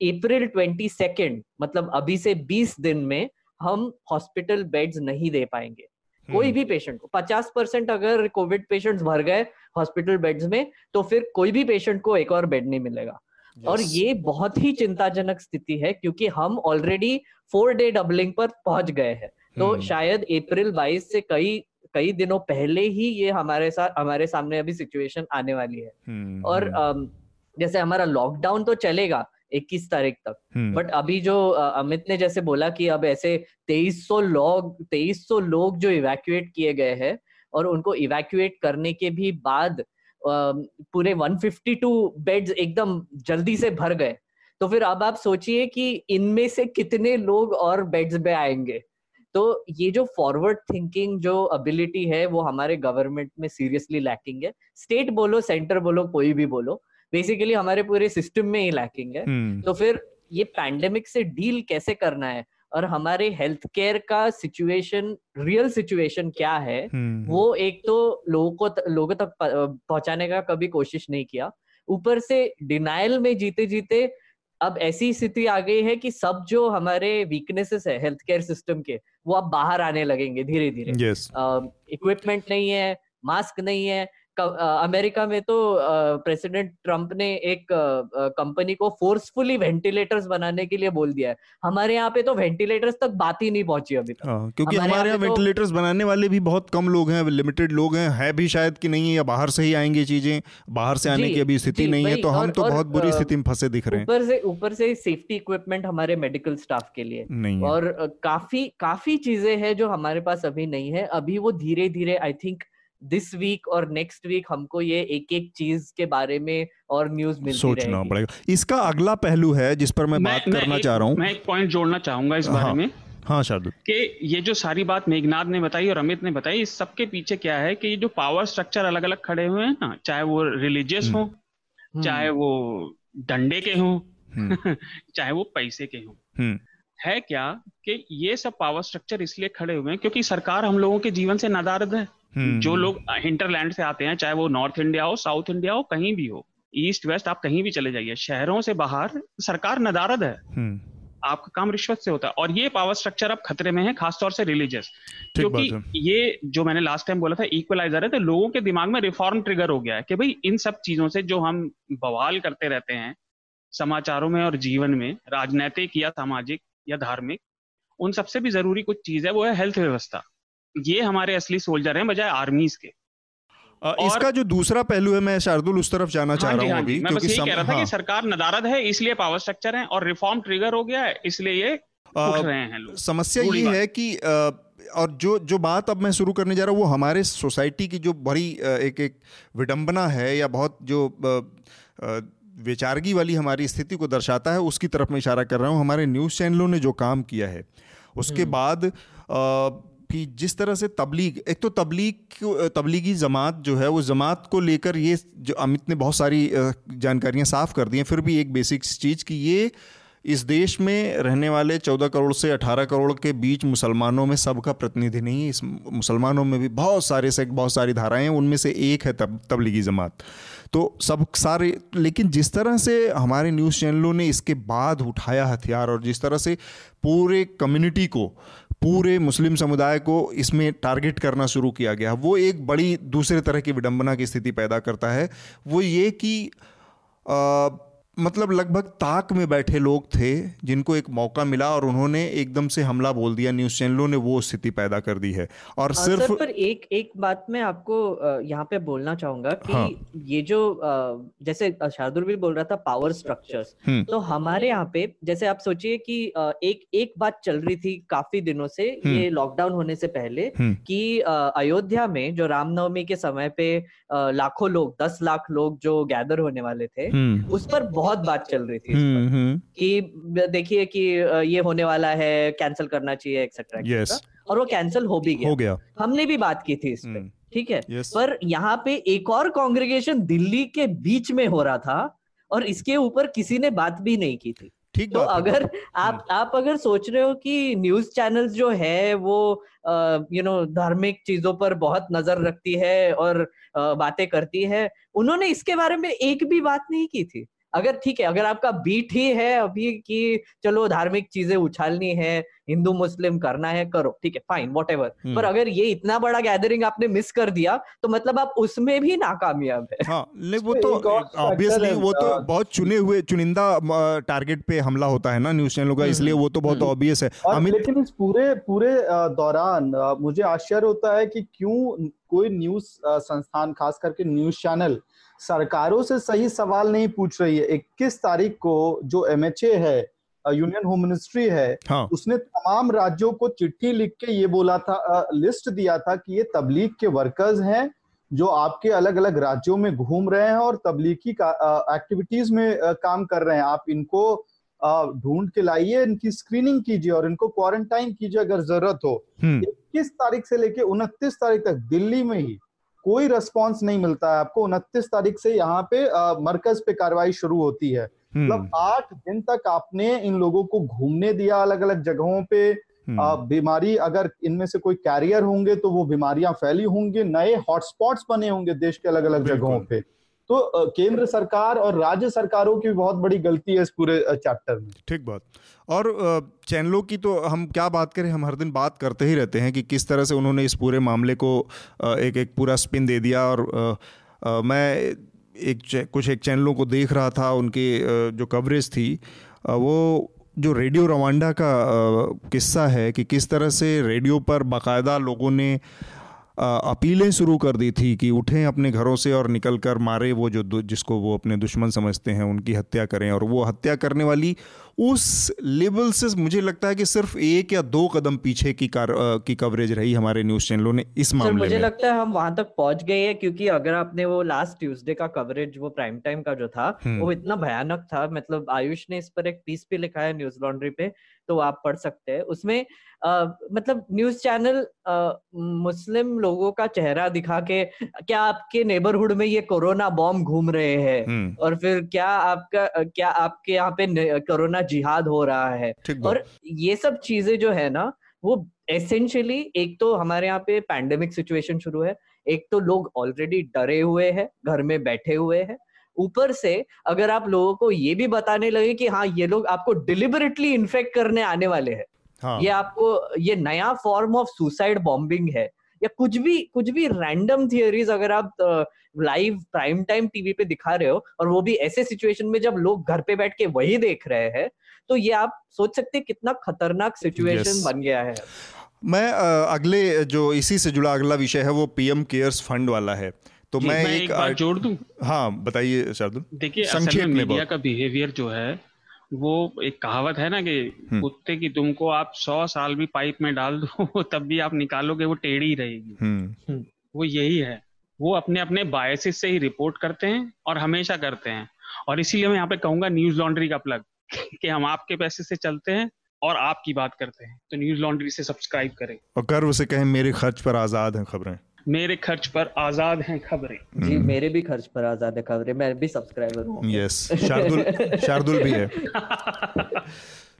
अप्रैल ट्वेंटी सेकेंड मतलब अभी से बीस दिन में हम हॉस्पिटल बेड्स नहीं दे पाएँगे। कोई भी पेशेंट को। पचास परसेंट अगर कोविड पेशेंट्स भर गए हॉस्पिटल बेड्स में तो फिर कोई भी पेशेंट को एक और बेड नहीं मिलेगा। और ये बहुत ही चिंताजनक स्थिति है क्योंकि हम ऑलरेडी फोर डे डबलिंग पर पहुँच गए हैं। तो हम्म। शायद अप्रैल 22 से कई कई दिनों पहले ही ये हमारे साथ हमारे सामने अभी सिचुएशन आने वाली है। हम्म, और हम्म, जैसे हमारा लॉकडाउन तो चलेगा 21 तारीख तक। हम्म, बट अभी जो अमित ने जैसे बोला कि अब ऐसे 2300 लोग 2300 लोग जो इवैक्यूएट किए गए हैं और उनको इवैक्यूएट करने के भी बाद पूरे 152 बेड्स एकदम जल्दी से भर गए। तो फिर अब आप सोचिए कि इनमें से कितने लोग और बेड्स में आएँगे। तो ये जो फॉरवर्ड थिंकिंग जो एबिलिटी है वो हमारे गवर्नमेंट में सीरियसली लैकिंग है। स्टेट बोलो सेंटर बोलो कोई भी बोलो। बेसिकली हमारे पूरे सिस्टम में ही लैकिंग है। हम्म, तो फिर ये पैंडेमिक से डील कैसे करना है? और हमारे हेल्थ केयर का सिचुएशन रियल सिचुएशन क्या है? हम्म, वो एक तो लोगों को लोगों तक पहुँचाने का कभी कोशिश नहीं किया। ऊपर से डिनाइल में जीते जीते अब ऐसी स्थिति आ गई है कि सब जो हमारे वीकनेसेस है हेल्थ केयर सिस्टम के वो अब बाहर आने लगेंगे धीरे धीरे इक्विपमेंट yes. इक्विपमेंट नहीं है मास्क नहीं है अमेरिका में तो प्रेसिडेंट ट्रंप ने एक कंपनी को फोर्सफुली वेंटिलेटर्स बनाने के लिए बोल दिया है। हमारे यहाँ पे तो वेंटिलेटर्स तक बात ही नहीं पहुँची अभी तक। हाँ, क्योंकि हमारे यहाँ तो- वेंटिलेटर्स बनाने वाले भी बहुत कम लोग हैं लिमिटेड लोग हैं है भी शायद कि नहीं है या बाहर से ही आएँगे चीज़ें बाहर से आने की अभी स्थिति नहीं है तो हम तो बहुत बुरी स्थिति में फंसे दिख रहे हैं। ऊपर से ऊपर से सेफ्टी इक्विपमेंट हमारे मेडिकल स्टाफ के लिए। नहीं और काफ़ी काफ़ी चीज़ें हैं जो हमारे पास अभी नहीं है। अभी वो धीरे धीरे आई थिंक दिस वीक और नेक्स्ट वीक हमको ये एक एक चीज़ के बारे में और न्यूज़ मिलती सोचना पड़ेगा। इसका अगला पहलू है जिस पर मैं मैं बात मैं करना चाह रहा हूँ। मैं एक पॉइंट जोड़ना चाहूँगा इस बारे हाँ। में। हाँ शार्दुल। कि ये जो सारी बात मेघनाथ ने बताई और अमित ने बताई इस सबके पीछे क्या है कि ये जो पावर स्ट्रक्चर अलग अलग खड़े हुए हैं ना चाहे वो रिलीजियस हो हम्म, चाहे वो डंडे के हों हम्म, चाहे वो पैसे के हों। हम्म, है क्या कि ये सब पावर स्ट्रक्चर इसलिए खड़े हुए हैं क्योंकि सरकार हम लोगों के जीवन से नादारद है? हम्म, जो लोग हिंटरलैंड से आते हैं चाहे वो नॉर्थ इंडिया हो साउथ इंडिया हो कहीं भी हो ईस्ट वेस्ट आप कहीं भी चले जाइए शहरों से बाहर सरकार नदारद है। हम्म, आपका काम रिश्वत से होता है। और ये पावर स्ट्रक्चर अब खतरे में है खासतौर से रिलीजियस क्योंकि ये जो मैंने लास्ट टाइम बोला था इक्वलाइजर है तो लोगों के दिमाग में रिफॉर्म ट्रिगर हो गया है कि भाई इन सब चीज़ों से जो हम बवाल करते रहते हैं समाचारों में और जीवन में राजनैतिक या सामाजिक या धार्मिक उन सबसे भी ज़रूरी कुछ चीज़ है वो है हेल्थ व्यवस्था। ये हमारे असली सोल्जर हैं बजाय आर्मीज के। इसका जो दूसरा पहलू है मैं शार्दुल उस तरफ़ जाना हाँ चाह रहा हूँ हाँ अभी मैं बस यही कह रहा था कि हाँ। सरकार नदारद है इसलिए पावर स्ट्रक्चर है और रिफॉर्म ट्रिगर हो गया है इसलिए ये उठ रहे हैं लोग। समस्या ये है कि और जो जो बात अब मैं शुरू करने जा रहा हूँ वो हमारे सोसाइटी की जो बड़ी एक एक विडंबना है या बहुत जो विचारगी वाली हमारी स्थिति को दर्शाता है उसकी तरफ़ मैं इशारा कर रहा हूँ। हमारे न्यूज़ चैनलों ने जो काम किया है उसके हम्म। बाद कि जिस तरह से तबलीग, एक तो तबलीग तबलीगी जमात जो है, वो जमात को लेकर ये जो अमित ने बहुत सारी जानकारियाँ साफ़ कर दी हैं। फिर भी एक बेसिक चीज़ कि ये इस देश में रहने वाले चौदह करोड़ से अठारह करोड़ के बीच मुसलमानों में सबका प्रतिनिधि नहीं है। इस मुसलमानों में भी बहुत सारे से बहुत सारी धाराएँ हैं, उनमें से एक है तब, तबलीगी जमात। तो सब सारे, लेकिन जिस तरह से हमारे न्यूज़ चैनलों ने इसके बाद उठाया हथियार और जिस तरह से पूरे कम्युनिटी को पूरे मुस्लिम समुदाय को इसमें टारगेट करना शुरू किया गया। वो एक बड़ी दूसरे तरह की विडंबना की स्थिति पैदा करता है। वो ये कि आ, मतलब लगभग ताक में बैठे लोग थे जिनको एक मौका मिला और उन्होंने एकदम से हमला बोल दिया न्यूज़ चैनलों ने वो स्थिति पैदा कर दी है और हाँ, सिर्फ़ पर एक एक बात मैं आपको यहाँ पे बोलना चाहूँगा कि हाँ। ये जो जैसे शार्दुल भी बोल रहा था पावर स्ट्रक्चर्स हम्म। तो हमारे यहाँ पे जैसे आप सोचिए कि एक एक बात चल रही थी काफ़ी दिनों से ये हम्म। लॉकडाउन होने से पहले हम्म। कि अयोध्या में जो रामनवमी के समय पे लाखों लोग दस लाख लोग जो गैदर होने वाले थे उस पर बहुत बात चल रही थी हम्म, हम्म। कि देखिए कि ये होने वाला है कैंसिल करना चाहिए एक्सेट्रा yes. और वो कैंसिल हो भी गया। हो गया। हमने भी बात की थी इस पे हम्म। ठीक है? Yes. पर यहाँ पे एक और कांग्रेगेशन दिल्ली के बीच में हो रहा था और इसके ऊपर किसी ने बात भी नहीं की थी। ठीक तो अगर आप आप अगर सोच रहे हो कि न्यूज़ चैनल्स जो है वो यू नो धार्मिक चीज़ों पर बहुत नज़र रखती है और बातें करती है उन्होंने इसके बारे में एक भी बात नहीं की थी। अगर ठीक है, अगर आपका बीट ही है अभी कि चलो धार्मिक चीज़ें उछालनी है हिंदू मुस्लिम करना है करो ठीक है फाइन वॉट एवर पर अगर ये इतना बड़ा गैदरिंग आपने मिस कर दिया तो मतलब आप उसमें भी नाकामयाब है। हाँ, वो तो ऑब्वियसली वो तो बहुत चुने हुए चुनिंदा टारगेट पे हमला होता है ना न्यूज़ चैनलों का हम्म, इसलिए वो तो बहुत ऑब्वियस हम्म। है। अमित लेकिन इस पूरे पूरे दौरान मुझे आश्चर्य होता है कि क्यों कोई न्यूज़ संस्थान खास करके न्यूज़ चैनल सरकारों से सही सवाल नहीं पूछ रही है। 21 तारीख को जो एमएचए है यूनियन होम मिनिस्ट्री है हाँ. उसने तमाम राज्यों को चिट्ठी लिख के ये बोला था लिस्ट दिया था कि ये तबलीग के वर्कर्स हैं जो आपके अलग अलग राज्यों में घूम रहे हैं और तबलीगी का एक्टिविटीज़ में आ, काम कर रहे हैं आप इनको ढूंढ के लाइए इनकी स्क्रीनिंग कीजिए और इनको क्वारंटाइन कीजिए अगर ज़रूरत हो हम्म। इक्कीस तारीख से लेके उनतीस तारीख तक दिल्ली में ही कोई रिस्पॉन्स नहीं मिलता है आपको उनतीस तारीख से यहाँ पे मरकज पे कार्रवाई शुरू होती है। मतलब आठ दिन तक आपने इन लोगों को घूमने दिया अलग अलग जगहों पे। हम्म। बीमारी अगर इनमें से कोई कैरियर होंगे तो वो बीमारियाँ फैली होंगी नए हॉटस्पॉट्स बने होंगे देश के अलग अलग जगहों पे। तो केंद्र सरकार और राज्य सरकारों की बहुत बड़ी गलती है इस पूरे चैप्टर में। ठीक बात। और चैनलों की तो हम क्या बात करें हम हर दिन बात करते ही रहते हैं कि किस तरह से उन्होंने इस पूरे मामले को एक एक पूरा स्पिन दे दिया और मैं एक कुछ एक चैनलों को देख रहा था, उनके जो कवरेज थी वो जो रेडियो रवांडा का किस्सा है कि किस तरह से रेडियो पर बाकायदा लोगों ने अपीलें शुरू कर दी थी कि उठें अपने घरों से और निकल कर मारे वो जो जिसको वो अपने दुश्मन समझते हैं उनकी हत्या करें और वो हत्या करने वाली उस लेवल से मुझे लगता है कि सिर्फ़ एक या दो कदम पीछे की कार की कवरेज रही हमारे न्यूज़ चैनलों ने इस मामले मुझे में। मुझे लगता है हम वहाँ तक पहुँच गए हैं क्योंकि अगर आपने वो लास्ट ट्यूसडे का कवरेज वो प्राइम टाइम का जो था हम्म। वो इतना भयानक था मतलब आयुष ने इस पर एक पीस भी लिखा है न्यूज़ लॉन्ड्री पे तो आप पढ़ सकते हैं। उसमें आ, मतलब न्यूज़ चैनल मुस्लिम लोगों का चेहरा दिखा के क्या आपके नेबरहुड में ये कोरोना बॉम्ब घूम रहे हैं? हम्म। और फिर क्या आपका क्या आपके यहाँ पे कोरोना जिहाद हो रहा है? और ये सब चीज़ें जो है ना वो एसेंशियली एक तो हमारे यहाँ पे पैंडेमिक सिचुएशन शुरू है एक तो लोग ऑलरेडी डरे हुए हैं घर में बैठे हुए हैं ऊपर से अगर आप लोगों को ये भी बताने लगे कि हाँ ये लोग आपको डिलिबरेटली इन्फेक्ट करने आने वाले हैं हाँ. ये आपको ये नया फॉर्म ऑफ़ सुसाइड बॉम्बिंग है या कुछ भी कुछ भी रैंडम थियोरीज अगर आप लाइव प्राइम टाइम टीवी पे दिखा रहे हो और वो भी ऐसे सिचुएशन में जब लोग घर पे बैठ के वही देख रहे हैं तो ये आप सोच सकते हैं कितना खतरनाक सिचुएशन yes. बन गया है मैं अगले जो इसी से जुड़ा अगला विषय है वो पीएम केयर्स फंड वाला है तो मैं, मैं एक बात जोड़ दूँ? हाँ बताइए शार्दुल। देखिए असल में मीडिया का बिहेवियर जो है वो एक कहावत है ना कि हम्म। कुत्ते की तुमको आप सौ साल भी पाइप में डाल दो तब भी आप निकालोगे वो टेढ़ी ही रहेगी। हम्म। हम्म। वो यही है। वो अपने अपने बायसेस से ही रिपोर्ट करते हैं और हमेशा करते हैं। और इसीलिए मैं यहाँ पे कहूँगा न्यूज़ लॉन्ड्री का प्लग कि हम आपके पैसे से चलते हैं और आपकी बात करते हैं। तो न्यूज़ लॉन्ड्री से सब्सक्राइब करें। और गर्व से कहें मेरे खर्च पर आज़ाद हैं खबरें। मेरे खर्च पर आज़ाद हैं खबरें। जी हम्म। मेरे भी खर्च पर आज़ाद है खबरें मैं भी सब्सक्राइबर हूँ। यस शार्दुल शार्दुल भी है।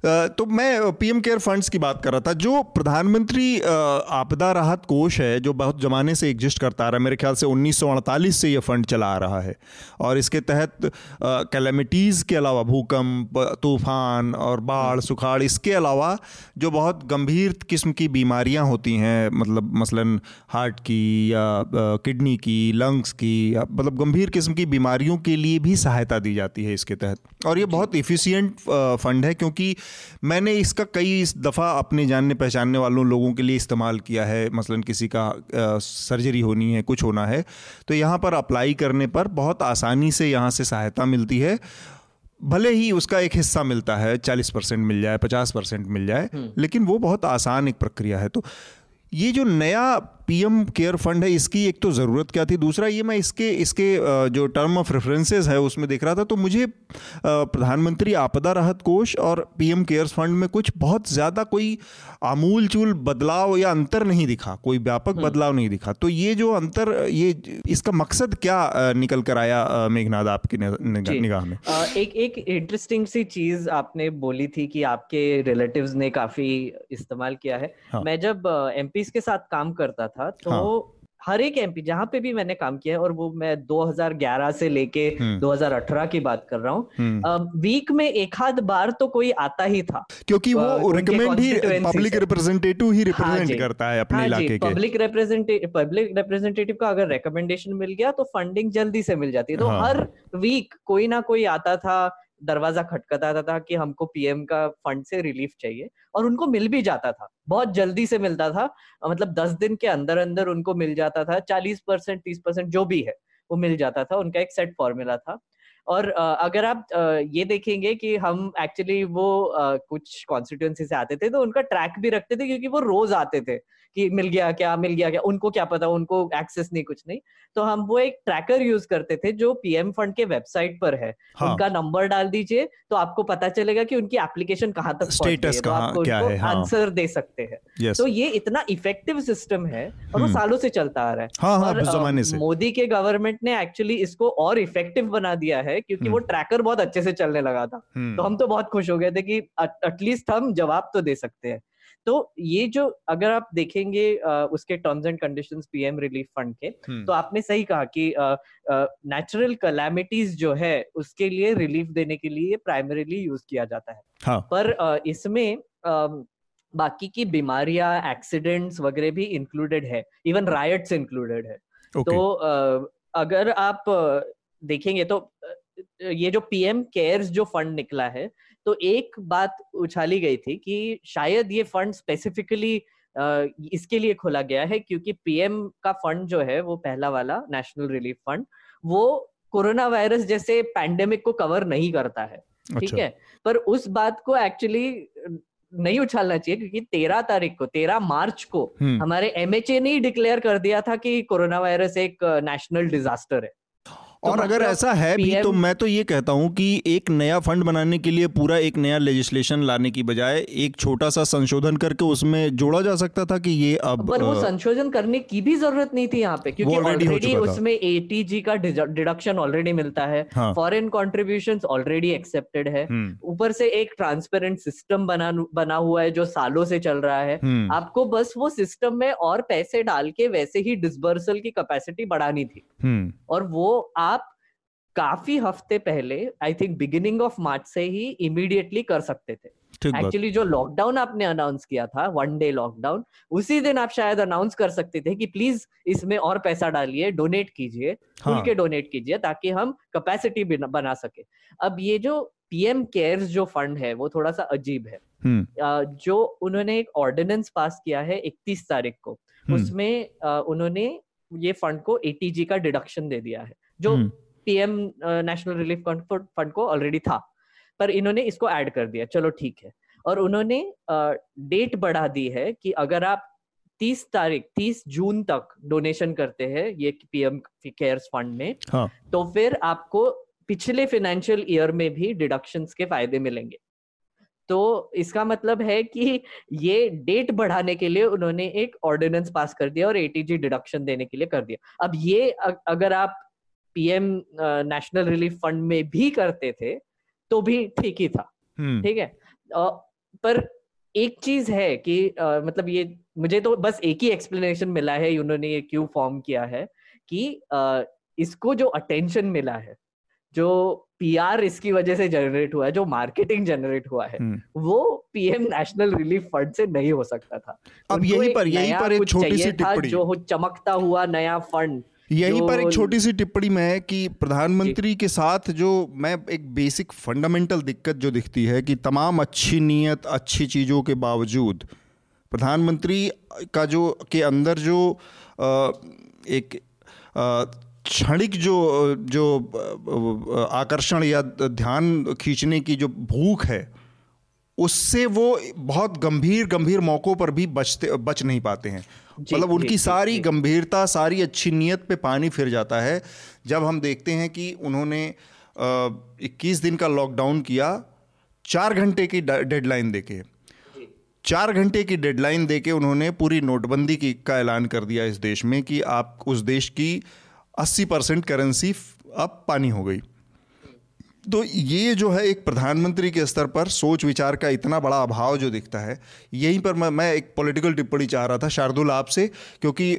तो मैं पीएम केयर फंड्स की बात कर रहा था जो प्रधानमंत्री आपदा राहत कोष है जो बहुत ज़माने से एग्जिस्ट करता आ रहा है मेरे ख्याल से उन्नीस से ये फंड चला आ रहा है। और इसके तहत कैलमिटीज़ के अलावा भूकंप तूफ़ान और बाढ़ सुखाड़ इसके अलावा जो बहुत गंभीर किस्म की बीमारियाँ होती हैं मतलब मसलन हार्ट की या किडनी की लंग्स की या मतलब गंभीर किस्म की बीमारियों के लिए भी सहायता दी जाती है इसके तहत। और ये बहुत इफ़िशियंट फंड है क्योंकि मैंने इसका कई दफ़ा अपने जानने पहचानने वालों लोगों के लिए इस्तेमाल किया है मसलन किसी का सर्जरी होनी है कुछ होना है तो यहाँ पर अप्लाई करने पर बहुत आसानी से यहाँ से सहायता मिलती है भले ही उसका एक हिस्सा मिलता है चालीस परसेंट मिल जाए पचास परसेंट मिल जाए हम्म। लेकिन वो बहुत आसान एक प्रक्रिया है तो ये जो नया पीएम केयर फंड है इसकी एक तो ज़रूरत क्या थी? दूसरा ये मैं इसके इसके जो टर्म ऑफ़ रेफरेंसेस है उसमें देख रहा था तो मुझे प्रधानमंत्री आपदा राहत कोष और पीएम केयर्स फंड में कुछ बहुत ज़्यादा कोई आमूल चूल बदलाव या अंतर नहीं दिखा कोई व्यापक हम्म। बदलाव नहीं दिखा। तो ये जो अंतर ये इसका मकसद क्या निकल कर आया मेघनाथ आपकी निगाह में? एक एक इंटरेस्टिंग सी चीज़ आपने बोली थी कि आपके रिलेटिव्स ने काफ़ी इस्तेमाल किया है। हाँ. मैं जब एमपीज के साथ काम करता था तो हाँ. हर एक एमपी जहाँ पे भी मैंने काम किया है और वो मैं 2011 से लेके 2018 हम्म। की बात कर रहा हूँ वीक हम्म। में एक आध बार तो कोई आता ही था क्योंकि वो रिकमेंड ही पब्लिक रिप्रेजेंटेटिव ही रिप्रेजेंट हाँ करता है अपने इलाके हाँ के पब्लिक रिप्रेजेंटेटिव पब्लिक रिप्रेजेंटेटिव का अगर रिकमेंडेशन मिल गया तो फंडिंग जल्दी से मिल जाती है तो हाँ। हर वीक कोई ना कोई आता था दरवाज़ा खटखटाता था कि हमको पीएम का फंड से रिलीफ चाहिए और उनको मिल भी जाता था। बहुत जल्दी से मिलता था मतलब दस दिन के अंदर अंदर उनको मिल जाता था, चालीस परसेंट, तीस परसेंट जो भी है, वो मिल जाता था, उनका एक सेट फॉर्मूला था। और अगर आप ये देखेंगे कि हम एक्चुअली वो कुछ कॉन्स्टिट्यूंसी से आते थे तो उनका ट्रैक भी रखते थे क्योंकि वो रोज आते थे। कि मिल गया क्या मिल गया क्या उनको क्या पता उनको एक्सेस नहीं कुछ नहीं तो हम वो एक ट्रैकर यूज़ करते थे जो पीएम फंड के वेबसाइट पर है हाँ. उनका नंबर डाल दीजिए तो आपको पता चलेगा कि उनकी एप्लीकेशन कहाँ तक स्टेटस तो आपको क्या है हाँ. आंसर दे सकते हैं yes. तो ये इतना इफ़ेक्टिव सिस्टम है और वो हम्म। सालों से चलता आ रहा है हाँ, हाँ, और से। मोदी के गवर्नमेंट ने एक्चुअली इसको और इफ़ेक्टिव बना दिया है क्योंकि वो ट्रैकर हम्म। बहुत अच्छे से चलने लगा था हम्म। तो हम तो बहुत खुश हो गए थे कि एटलीस्ट हम जवाब तो दे सकते हैं तो ये जो अगर आप देखेंगे उसके terms and conditions PM relief fund के हम्म। तो आपने सही कहा कि नेचुरल कलैमिटीज जो है उसके लिए रिलीफ देने के लिए प्राइमरीली यूज़ किया जाता है हाँ. पर इसमें बाकी की बीमारियाँ एक्सीडेंट्स वगैरह भी इंक्लूडेड है इवन रायट्स इंक्लूडेड है okay. तो अगर आप देखेंगे तो ये जो पीएम केयर्स जो फंड निकला है तो एक बात उछाली गई थी कि शायद ये फंड स्पेसिफिकली इसके लिए खोला गया है क्योंकि पीएम का फंड जो है वो पहला वाला नेशनल रिलीफ फंड वो कोरोना वायरस जैसे पैंडेमिक को कवर नहीं करता है ठीक अच्छा। है पर उस बात को एक्चुअली नहीं उछालना चाहिए क्योंकि तेरह तारीख को तेरह मार्च को हम्म। हमारे एमएचए ने ही डिक्लेयर कर दिया था कि कोरोना वायरस एक नेशनल डिजास्टर है और अगर ऐसा है भी तो मैं तो ये कहता हूँ कि एक नया फंड बनाने के लिए पूरा एक नया लेजिस्लेशन लाने की बजाय एक छोटा सा संशोधन करके उसमें जोड़ा जा सकता था कि ये अब पर वो संशोधन करने की भी ज़रूरत नहीं थी यहाँ पे क्योंकि ऑलरेडी उसमें एटीजी का डिडक्शन ऑलरेडी मिलता है फॉरेन कॉन्ट्रीब्यूशन ऑलरेडी एक्सेप्टेड है हम्म। ऊपर से एक ट्रांसपेरेंट सिस्टम बना बना हुआ है जो सालों से चल रहा है हम्म। आपको बस वो सिस्टम में और पैसे डाल के वैसे ही डिस्बर्सल की कैपेसिटी बढ़ानी थी हम्म। और वो आप काफ़ी हफ़्ते पहले I think beginning of March से ही इमीडिएटली कर सकते थे एक्चुअली जो लॉकडाउन आपने अनाउंस किया था वन डे लॉकडाउन उसी दिन आप शायद अनाउंस कर सकते थे कि प्लीज़ इसमें और पैसा डालिए डोनेट कीजिए खुल हाँ. के डोनेट कीजिए ताकि हम कैपेसिटी बना सके अब ये जो पीएम केयर्स जो फंड है वो थोड़ा सा अजीब है हम्म। जो उन्होंने एक ऑर्डिनेंस पास किया है इकतीस तारीख को हम्म। उसमें उन्होंने ये फंड को एटीजी का डिडक्शन दे दिया है जो पीएम नेशनल रिलीफ फंड को ऑलरेडी था पर इन्होंने इसको ऐड कर दिया। चलो ठीक है। और उन्होंने डेट बढ़ा दी है कि अगर आप 30 तारीख 30 जून तक डोनेशन करते हैं ये पीएम केयर्स फंड में हाँ. तो फिर आपको पिछले फाइनेंशियल ईयर में भी डिडक्शंस के फ़ायदे मिलेंगे। तो इसका मतलब है कि ये डेट बढ़ाने के लिए उन्होंने एक ऑर्डिनेंस पास कर दिया और एटीजी डिडक्शन देने के लिए कर दिया। अब ये अगर आप पीएम नेशनल रिलीफ फंड में भी करते थे तो भी ठीक ही था हम्म। ठीक है पर एक चीज़ है कि आ, मतलब ये मुझे तो बस एक ही एक्सप्लेनेशन मिला है उन्होंने ये क्यों फॉर्म किया है कि आ, इसको जो अटेंशन मिला है जो पीआर इसकी वजह से जनरेट हुआ है जो मार्केटिंग जनरेट हुआ है हम्म। वो पीएम नेशनल रिलीफ फंड से नहीं हो सकता था अब यही पर यही पर एक छोटी सी टिप्पणी जो चमकता हुआ नया फंड यहीं पर एक छोटी सी टिप्पणी में है कि प्रधानमंत्री के साथ जो मैं एक बेसिक फंडामेंटल दिक्कत जो दिखती है कि तमाम अच्छी नीयत अच्छी चीज़ों के बावजूद प्रधानमंत्री का जो के अंदर जो एक क्षणिक जो जो आकर्षण या ध्यान खींचने की जो भूख है उससे वो बहुत गंभीर गंभीर मौक़ों पर भी बचते बच नहीं पाते हैं। मतलब उनकी सारी गंभीरता सारी अच्छी नीयत पे पानी फिर जाता है। जब हम देखते हैं कि उन्होंने इक्कीस दिन का लॉकडाउन किया चार घंटे की डेडलाइन देके। चार घंटे की डेडलाइन देके उन्होंने पूरी नोटबंदी की का ऐलान कर दिया इस देश में कि आप उस देश की 80 परसेंट करेंसी अब पानी हो गई। तो ये जो है एक प्रधानमंत्री के स्तर पर सोच विचार का इतना बड़ा अभाव जो दिखता है यहीं पर मैं मैं एक पॉलिटिकल टिप्पणी चाह रहा था शार्दुल आपसे क्योंकि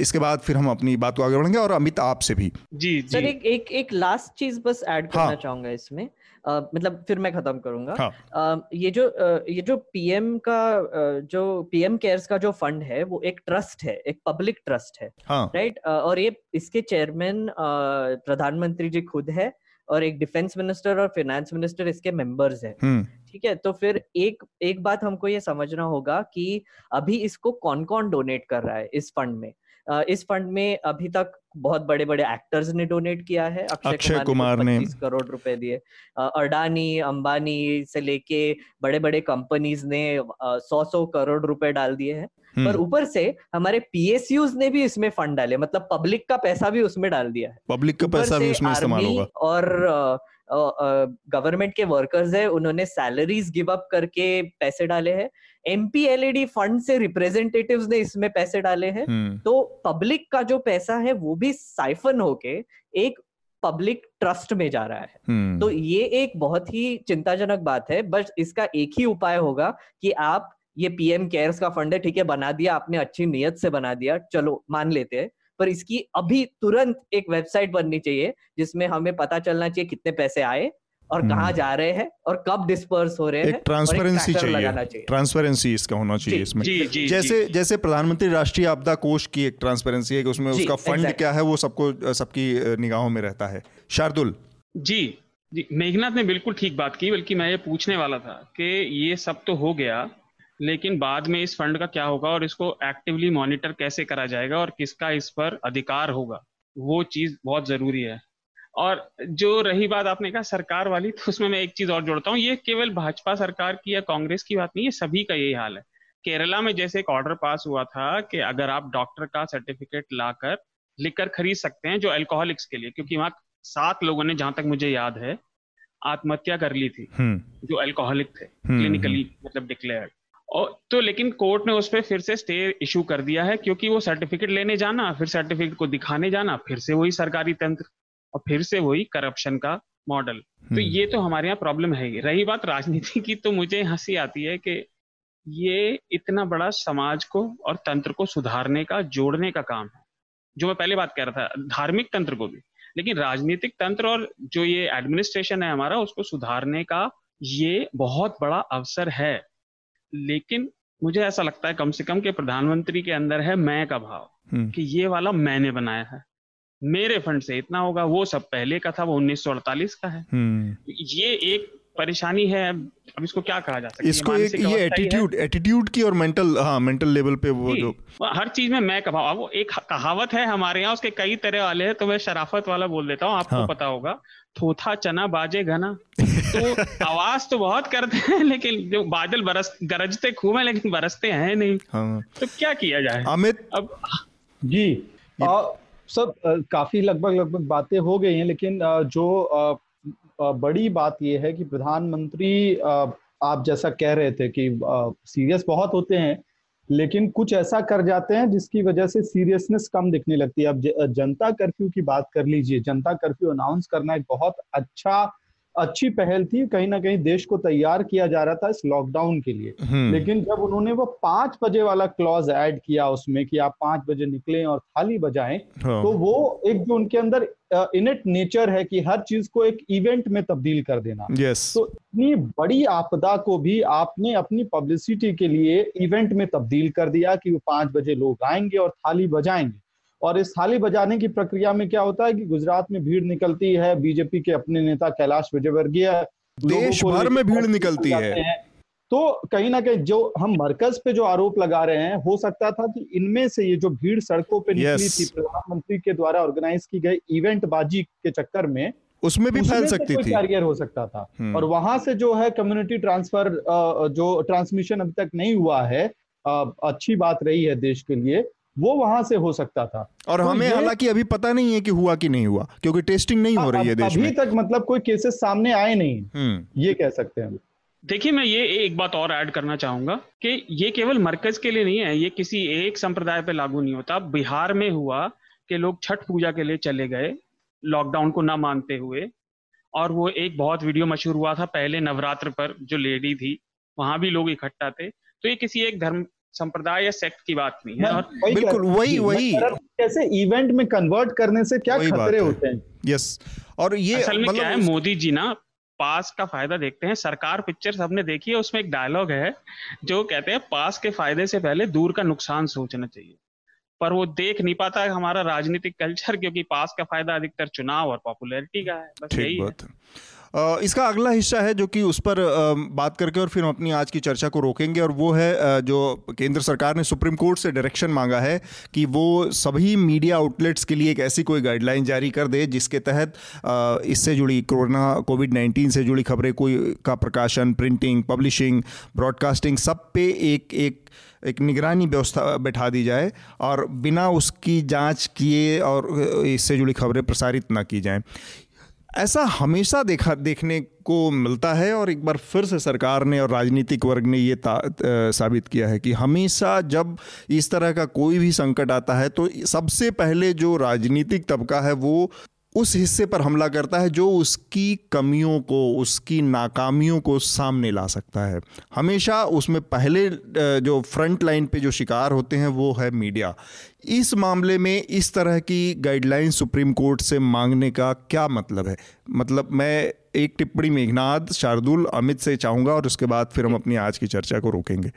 इसके बाद फिर हम अपनी बात को आगे बढ़ेंगे और अमित आपसे भी। जी जी। सर एक एक एक लास्ट चीज़ बस ऐड करना हाँ. चाहूँगा इसमें। Uh, मतलब फिर मैं खत्म करूँगा। हाँ. uh, ये जो uh, ये जो पीएम का जो पीएम केयर्स का जो फंड है वो एक ट्रस्ट है एक पब्लिक ट्रस्ट है। हाँ. राइट और ये इसके चेयरमैन प्रधानमंत्री जी खुद है। और एक डिफेंस मिनिस्टर और फाइनेंस मिनिस्टर इसके मेंबर्स है। हम्म। ठीक है? तो फिर एक एक बात हमको ये समझना होगा कि अभी इसको कौन कौन डोनेट कर रहा है इस फंड में? इस फंड में अभी तक बहुत बड़े बड़े एक्टर्स ने डोनेट किया है। अक्षय कुमार ने करोड़ रुपए दिए। अडानी अंबानी से लेके बड़े बड़े कंपनीज़ ने सौ सौ करोड़ रुपए डाल दिए हैं। पर हम्म। ऊपर से हमारे पीएसयूज ने भी इसमें फंड डाले मतलब पब्लिक का पैसा भी उसमें डाल दिया है। पब्लिक का पैसा भी उसमें इस्तेमाल होगा। और गवर्नमेंट के वर्कर्स है उन्होंने सैलरीज गिव अप करके पैसे डाले हैं एमपीएलईडी फंड से रिप्रेजेंटेटिव्स ने इसमें पैसे डाले हैं हम्म। तो पब्लिक का जो पैसा है वो भी साइफन होके एक पब्लिक ट्रस्ट में जा रहा है हम्म। तो ये एक बहुत ही चिंताजनक बात है बस इसका एक ही उपाय होगा कि आप ये पीएम केयर्स का फंड है ठीक है बना दिया आपने अच्छी नीयत से बना दिया चलो मान लेते हैं पर इसकी अभी तुरंत एक वेबसाइट बननी चाहिए जिसमें हमें पता चलना चाहिए कितने पैसे आए और हम्म। कहाँ जा रहे हैं और कब डिस्पर्स हो रहे हैं ट्रांसपेरेंसी चाहिए। ट्रांसपेरेंसी इसका होना चाहिए इसमें। जी, जी, जैसे जी, जैसे प्रधानमंत्री राष्ट्रीय आपदा कोष की एक ट्रांसपेरेंसी है कि उसमें उसका फंड क्या है वो सबको सबकी निगाहों में रहता है। शार्दुल। जी जी मेघनाथ ने बिल्कुल ठीक बात की बल्कि मैं ये पूछने वाला था कि ये सब तो हो गया लेकिन बाद में इस फंड का क्या होगा और इसको एक्टिवली मॉनिटर कैसे करा जाएगा और किसका इस पर अधिकार होगा वो चीज़ बहुत ज़रूरी है और जो रही बात आपने कहा सरकार वाली तो उसमें मैं एक चीज़ और जोड़ता हूँ ये केवल भाजपा सरकार की या कांग्रेस की बात नहीं है सभी का यही हाल है केरला में जैसे एक ऑर्डर पास हुआ था कि अगर आप डॉक्टर का सर्टिफिकेट लाकर लिखकर खरीद सकते हैं जो अल्कोहलिक्स के लिए क्योंकि वहाँ सात लोगों ने जहाँ तक मुझे याद है आत्महत्या कर ली थी हम्म। जो अल्कोहलिक थे क्लिनिकली हम्म, हम्म। मतलब डिक्लेयर्ड और तो लेकिन कोर्ट ने उस पर फिर से स्टे इशू कर दिया है क्योंकि वो सर्टिफिकेट लेने जाना फिर सर्टिफिकेट को दिखाने जाना फिर से वही सरकारी तंत्र और फिर से वही करप्शन का मॉडल तो हम्म। ये तो हमारे यहाँ प्रॉब्लम है ही। रही बात राजनीति की तो मुझे हँसी आती है कि ये इतना बड़ा समाज को और तंत्र को सुधारने का जोड़ने का काम है। जो मैं पहले बात कह रहा था धार्मिक तंत्र को भी। लेकिन राजनीतिक तंत्र और जो ये एडमिनिस्ट्रेशन है हमारा उसको सुधारने का ये बहुत बड़ा अवसर है। लेकिन मुझे ऐसा लगता है कम से कम कि प्रधानमंत्री के अंदर है मैं का भाव हम्म। कि ये वाला मैंने बनाया है मेरे फंड से इतना होगा वो सब पहले का था वो 1948 का है हम्म। ये एक परेशानी है अब इसको क्या कहा जा सकता है? इसको एक ये एटीट्यूड एटीट्यूड की और मेंटल हाँ मेंटल लेवल पे वो जो हर चीज़ में मैं कहा वो एक कहावत है हमारे यहाँ उसके कई तरह वाले हैं तो मैं शराफत वाला बोल देता हूँ आपको हाँ. पता होगा थोथा चना बाजे घना। तो आवाज़ तो बहुत करते हैं लेकिन जो बादल बरस गरजते खूब है लेकिन बरसते हैं नहीं। हाँ. तो क्या किया जाए? अमित? अब जी सब काफ़ी लगभग लगभग बातें हो गई हैं लेकिन जो बड़ी बात यह है कि प्रधानमंत्री आप जैसा कह रहे थे कि सीरियस बहुत होते हैं, लेकिन कुछ ऐसा कर जाते हैं जिसकी वजह से सीरियसनेस कम दिखने लगती है। अब जनता कर्फ्यू की बात कर लीजिए, जनता कर्फ्यू अनाउंस करना एक बहुत अच्छा अच्छी पहल थी कहीं ना कहीं देश को तैयार किया जा रहा था इस लॉकडाउन के लिए हम्म। लेकिन जब उन्होंने वो पाँच बजे वाला क्लॉज ऐड किया उसमें कि आप पाँच बजे निकले और थाली बजाएँ हाँ। तो वो एक जो उनके अंदर इनेट नेचर है कि हर चीज़ को एक इवेंट में तब्दील कर देना yes. तो इतनी बड़ी आपदा को भी आपने अपनी पब्लिसिटी के लिए इवेंट में तब्दील कर दिया कि वो पाँच बजे लोग आएँगे और थाली बजाएँगे और इस थाली बजाने की प्रक्रिया में क्या होता है कि गुजरात में भीड़ निकलती है बीजेपी के अपने नेता कैलाश विजयवर्गीय देश भर में भीड़ निकलती है। तो कहीं ना कहीं जो हम मरकज पे जो आरोप लगा रहे हैं हो सकता था कि इनमें से ये जो भीड़ सड़कों पे निकली. थी प्रधानमंत्री के द्वारा ऑर्गेनाइज की गई इवेंट बाजी के चक्कर में उसमें भी फैल सकती थी। कैरियर हो सकता था। हम्म। और वहाँ से जो है कम्युनिटी ट्रांसफ़र जो ट्रांसमिशन अभी तक नहीं हुआ है अच्छी बात रही है देश के लिए। वो वहाँ से हो सकता था। और तो हमें हालाँकि अभी पता नहीं है कि हुआ कि नहीं हुआ क्योंकि टेस्टिंग नहीं हो रही है देश अभी तक मतलब कोई केसेस सामने आए नहीं हम्म। ये कह सकते हैं देखिए मैं ये एक बात और ऐड करना चाहूँगा कि ये केवल मरकज के लिए नहीं है ये किसी एक संप्रदाय पे लागू नहीं होता। बिहार में हुआ कि लोग छठ पूजा के लिए चले गए लॉकडाउन को ना मानते हुए और वो एक बहुत वीडियो मशहूर हुआ था पहले नवरात्र पर जो लेडी थी वहाँ भी लोग इकट्ठा थे। तो ये किसी एक धर्म संप्रदाय या सेक्ट की बात नहीं है और बिल्कुल वही वही। कैसे इवेंट में कन्वर्ट करने से क्या खतरे होते हैं? यस और ये असल में क्या है मतलब मोदी जी ना पास का फ़ायदा देखते हैं। सरकार पिक्चर सबने देखी है उसमें एक डायलॉग है जो कहते हैं पास के फ़ायदे से पहले दूर का नुकसान सोचना चाहिए। पर वो देख नहीं पाता है हमारा राजनीतिक कल्चर क्योंकि पास का फ़ायदा अधिकतर चुनाव और पॉपुलैरिटी का है। बस यही है। इसका अगला हिस्सा है जो कि उस पर बात करके और फिर हम अपनी आज की चर्चा को रोकेंगे और वो है जो केंद्र सरकार ने सुप्रीम कोर्ट से डायरेक्शन मांगा है कि वो सभी मीडिया आउटलेट्स के लिए एक ऐसी कोई गाइडलाइन जारी कर दे जिसके तहत इससे जुड़ी कोरोना कोविड नाइन्टीन से जुड़ी खबरें कोई का प्रकाशन, प्रिंटिंग, पब्लिशिंग, ब्रॉडकास्टिंग सब पे एक एक एक निगरानी व्यवस्था बैठा दी जाए और बिना उसकी जाँच किए और इससे जुड़ी खबरें प्रसारित ना की जाएँ। ऐसा हमेशा देखा, देखने को मिलता है और एक बार फिर से सरकार ने और राजनीतिक वर्ग ने ये ता साबित किया है कि हमेशा जब इस तरह का कोई भी संकट आता है तो सबसे पहले जो राजनीतिक तबका है, वो उस हिस्से पर हमला करता है जो उसकी कमियों को, उसकी नाकामियों को सामने ला सकता है। हमेशा उसमें पहले जो फ्रंट लाइन पे जो शिकार होते हैं, वो है मीडिया। इस मामले में इस तरह की गाइडलाइन सुप्रीम कोर्ट से मांगने का क्या मतलब है? मतलब मैं एक टिप्पणी मेघनाथ शार्दुल, अमित से चाहूँगा और उसके बाद फिर हम अपनी आज की चर्चा को रोकेंगे।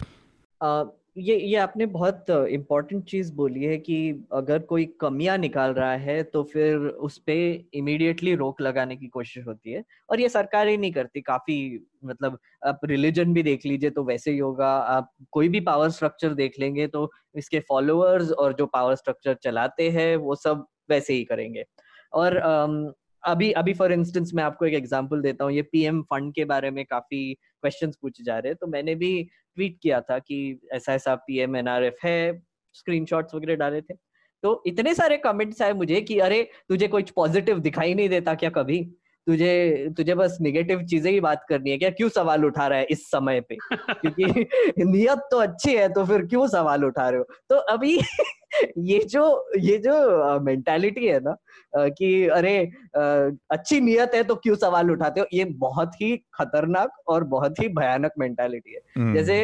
ये ये आपने बहुत इम्पोर्टेंट चीज़ बोली है कि अगर कोई कमियाँ निकाल रहा है तो फिर उस पर इमीडिएटली रोक लगाने की कोशिश होती है। और ये सरकार ही नहीं करती, काफ़ी मतलब आप रिलीजन भी देख लीजिए तो वैसे ही होगा। आप कोई भी पावर स्ट्रक्चर देख लेंगे तो इसके फॉलोअर्स और जो पावर स्ट्रक्चर चलाते हैं, वो सब वैसे ही करेंगे। और अभी अभी फॉर इंस्टेंस मैं आपको एक एग्जांपल देता हूँ, ये पीएम फंड के बारे में काफ़ी क्वेश्चंस पूछे जा रहे हैं तो मैंने भी ट्वीट किया था कि ऐसा ऐसा पीएम एनआरएफ है स्क्रीनशॉट्स वगैरह डाले थे। तो इतने सारे कमेंट्स आए मुझे कि अरे, तुझे कुछ पॉजिटिव दिखाई नहीं देता क्या कभी? तुझे तुझे बस निगेटिव चीज़ें ही बात करनी है क्या? क्यों सवाल उठा रहा है इस समय पे? क्योंकि नियत तो अच्छी है तो फिर क्यों सवाल उठा रहे हो? तो अभी ये जो ये जो मेंटालिटी है ना कि अरे अच्छी नियत है तो क्यों सवाल उठाते हो? ये बहुत ही खतरनाक और बहुत ही भयानक मेंटालिटी है। हम्म। जैसे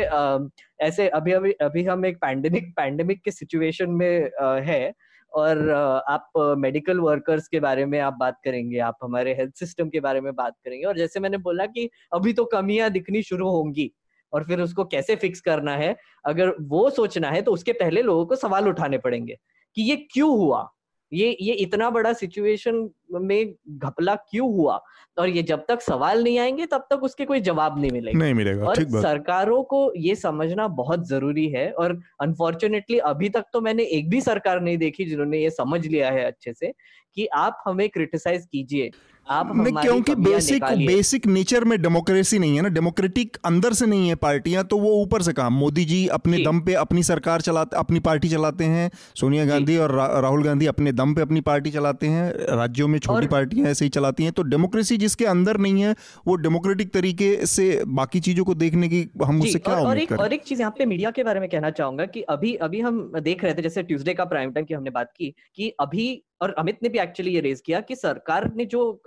ऐसे अभी अभी अभी हम एक पैंडेमिक पैंडेमिक के सिचुएशन में है और आप मेडिकल वर्कर्स के बारे में आप बात करेंगे, आप हमारे हेल्थ सिस्टम के बारे में बात करेंगे। और जैसे मैंने बोला कि अभी तो कमियाँ दिखनी शुरू होंगी और फिर उसको कैसे फिक्स करना है, अगर वो सोचना है तो उसके पहले लोगों को सवाल उठाने पड़ेंगे कि ये क्यों हुआ? ये ये इतना बड़ा सिचुएशन में घपला क्यों हुआ? और ये जब तक सवाल नहीं आएँगे तब तक उसके कोई जवाब नहीं मिलेगा। नहीं मिलेगा और ठीक सरकारों को ये समझना बहुत ज़रूरी है और अनफॉर्चुनेटली अभी तक तो मैंने एक भी सरकार नहीं देखी जिन्होंने ये समझ लिया है अच्छे से कि आप हमें क्रिटिसाइज कीजिए। आप नहीं क्योंकि बेसिक बेसिक नेचर में डेमोक्रेसी नहीं है ना डेमोक्रेटिक अंदर से नहीं है पार्टियाँ तो वो ऊपर से कहा मोदी जी अपने दम पे अपनी सरकार चलाते अपनी पार्टी चलाते हैं सोनिया गांधी और रा, राहुल गांधी अपने दम पे अपनी पार्टी चलाते हैं राज्यों में छोटी पार्टियाँ ऐसे ही चलाती हैं तो डेमोक्रेसी जिसके अंदर नहीं है वो डेमोक्रेटिक तरीके से बाकी चीज़ों को देखने की हम उससे क्या और, और एक और एक चीज़ यहाँ पे मीडिया के बारे में कहना चाहूँगा कि अभी अभी हम देख रहे थे जैसे ट्यूसडे का प्राइम टाइम की हमने बात की कि अभी और अमित ने भी एक्चुअली ये रेज किया कि सरकार ने जो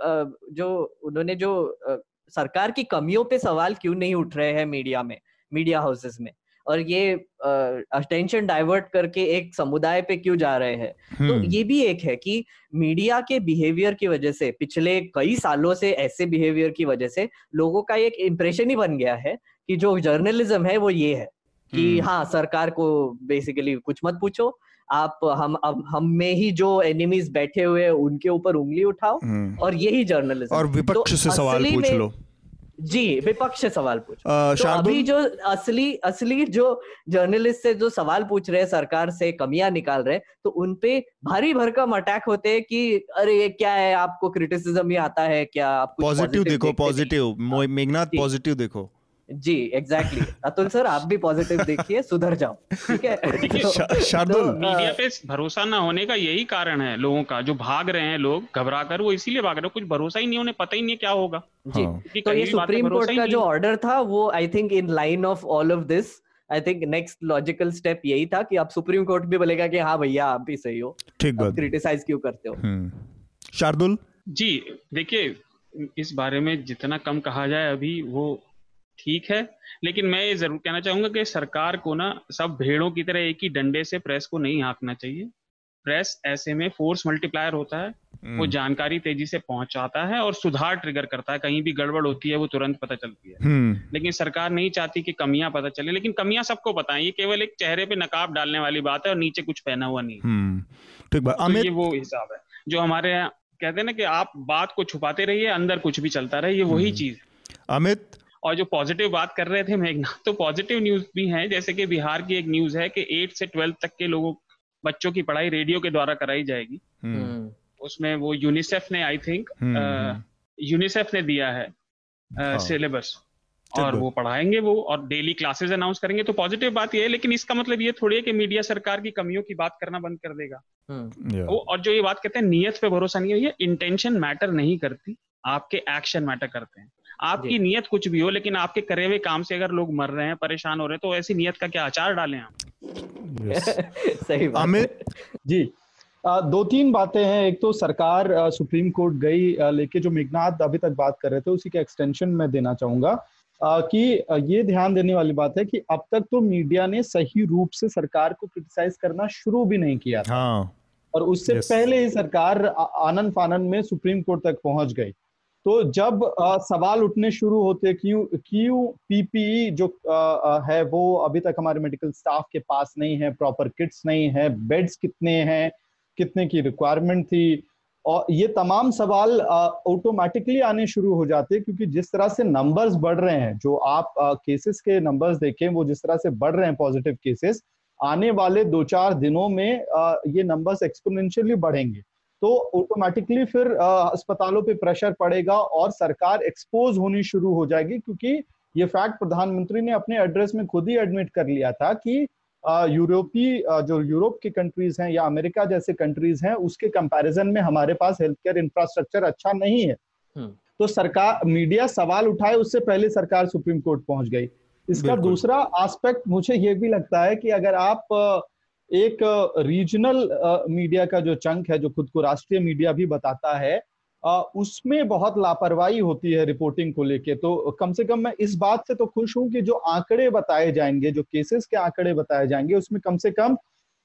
जो उन्होंने जो सरकार की कमियों पे सवाल क्यों नहीं उठ रहे हैं मीडिया में मीडिया हाउसेस में? और ये अटेंशन डाइवर्ट करके एक समुदाय पे क्यों जा रहे हैं? तो हम्म, ये भी एक है कि मीडिया के बिहेवियर की वजह से पिछले कई सालों से ऐसे बिहेवियर की वजह से लोगों का एक इम्प्रेशन ही बन गया है कि जो जर्नलिज्म है वो ये है। कि हम्म। हाँ सरकार को बेसिकली कुछ मत पूछो। आप हम अब हम में ही जो एनिमीज बैठे हुए हैं उनके ऊपर उंगली उठाओ हम्म। और यही जर्नलिज्म और विपक्ष तो से सवाल पूछ लो। जी विपक्ष से सवाल पूछो। अ, तो अभी जो असली असली जो जर्नलिस्ट से जो सवाल पूछ रहे हैं सरकार से कमियाँ निकाल रहे हैं तो उनपे भारी भरकम अटैक होते हैं कि अरे ये क्या है? आपको क्रिटिसिज्म ही आता है? क्या आप पॉजिटिव देखो पॉजिटिव मेघनाथ पॉजिटिव देखो। जी एग्जैक्टली अतुल सर आप भी पॉजिटिव देखिए सुधर जाओ ठीक है? तो- शार्दुल, तो, मीडिया पे भरोसा ना होने का यही कारण है लोगों का जो भाग रहे हैं लोग घबरा कर वो इसीलिए भाग रहे हैं कुछ भरोसा ही नहीं उन्हें पता ही नहीं क्या होगा। जी। हाँ। तो ये सुप्रीम कोर्ट का जो ऑर्डर था वो I think in line of all of this I think next logical step यही था कि आप सुप्रीम कोर्ट भी बोलेगा कि हाँ भैया आप भी सही हो। ठीक बात। क्रिटिसाइज क्यों करते हो? हम्म। शार्दुल? जी देखिए इस बारे में जितना कम कहा जाए अभी वो ठीक है लेकिन मैं ये ज़रूर कहना चाहूँगा कि सरकार को ना सब भेड़ों की तरह एक ही डंडे से प्रेस को नहीं हाँकना चाहिए। प्रेस ऐसे में फोर्स मल्टीप्लायर होता है वो हम्म, जानकारी तेज़ी से पहुंचाता है और सुधार ट्रिगर करता है। कहीं भी गड़बड़ होती है वो तुरंत पता चलती है। हम्म। लेकिन सरकार नहीं चाहती कि कमियाँ पता चले लेकिन कमियाँ सबको पता है ये केवल एक चेहरे पे नकाब डालने वाली बात है और नीचे कुछ पहना हुआ नहीं हम्म। ठीक बात। तो ये वो हिसाब है जो हमारे यहाँ कहते हैं ना कि आप बात को छुपाते रहिए अंदर कुछ भी चलता रहे ये वही। चीज़ अमित? और जो पॉजिटिव बात कर रहे थे मेघनाथ तो पॉजिटिव न्यूज़ भी है। जैसे कि बिहार की एक न्यूज़ है कि एट से ट्वेल्थ तक के लोगों बच्चों की पढ़ाई रेडियो के द्वारा कराई जाएगी। हम्म, हम्म, उसमें वो यूनिसेफ ने आई थिंक यूनिसेफ ने दिया है हाँ। सिलेबस और वो पढ़ाएँगे वो और डेली क्लासेस अनाउंस करेंगे। तो पॉजिटिव बात ये है लेकिन इसका मतलब ये थोड़ी है कि मीडिया सरकार की कमियों की बात करना बंद कर देगा। हम्म, वो और जो ये बात कहते हैं नियत पे भरोसा नहीं है ये इंटेंशन मैटर नहीं करती आपके एक्शन मैटर करते हैं। आपकी। नियत कुछ भी हो लेकिन आपके करे हुए काम से अगर लोग मर रहे हैं परेशान हो रहे हैं तो ऐसी नियत का क्या आचार डालें आप? सही बात अमित जी। दो तीन बातें हैं। एक तो सरकार सुप्रीम कोर्ट गई लेके जो मेघनाथ अभी तक बात कर रहे थे उसी का एक्सटेंशन में देना चाहूँगा। कि ये ध्यान देने वाली बात है कि अब तक तो मीडिया ने सही रूप से सरकार को क्रिटिसाइज करना शुरू भी नहीं किया था। हाँ। और उससे पहले ही सरकार आनंद फानन में सुप्रीम कोर्ट तक पहुँच गई। तो जब अ, सवाल उठने शुरू होते क्यों क्यों पीपीई जो अ, अ, है वो अभी तक हमारे मेडिकल स्टाफ के पास नहीं है प्रॉपर किट्स नहीं है बेड्स कितने हैं कितने की रिक्वायरमेंट थी और ये तमाम सवाल ऑटोमेटिकली आने शुरू हो जाते हैं क्योंकि जिस तरह से नंबर्स बढ़ रहे हैं जो आप केसेस के नंबर्स देखें वो जिस तरह से बढ़ रहे हैं पॉजिटिव केसेस आने वाले दो चार दिनों में अ, ये नंबर्स एक्सपोनेंशियली बढ़ेंगे। तो ऑटोमेटिकली फिर अस्पतालों पे प्रेशर पड़ेगा और सरकार एक्सपोज होनी शुरू हो जाएगी क्योंकि ये फैक्ट प्रधानमंत्री ने अपने एड्रेस में खुद ही एडमिट कर लिया था कि यूरोपीय जो यूरोप की कंट्रीज़ हैं या अमेरिका जैसे कंट्रीज़ हैं उसके कंपैरिजन में हमारे पास हेल्थ केयर इंफ्रास्ट्रक्चर अच्छा नहीं है। हम्म। तो सरकार मीडिया सवाल उठाए उससे पहले सरकार सुप्रीम कोर्ट पहुँच गई। इसका दूसरा एस्पेक्ट मुझे ये भी लगता है कि अगर आप एक रीजनल मीडिया का जो चंक है, जो खुद को राष्ट्रीय मीडिया भी बताता है उसमें बहुत लापरवाही होती है रिपोर्टिंग को लेके। तो कम से कम मैं इस बात से तो खुश हूँ कि जो आंकड़े बताए जाएँगे, जो केसेस के आंकड़े बताए जाएँगे, उसमें कम से कम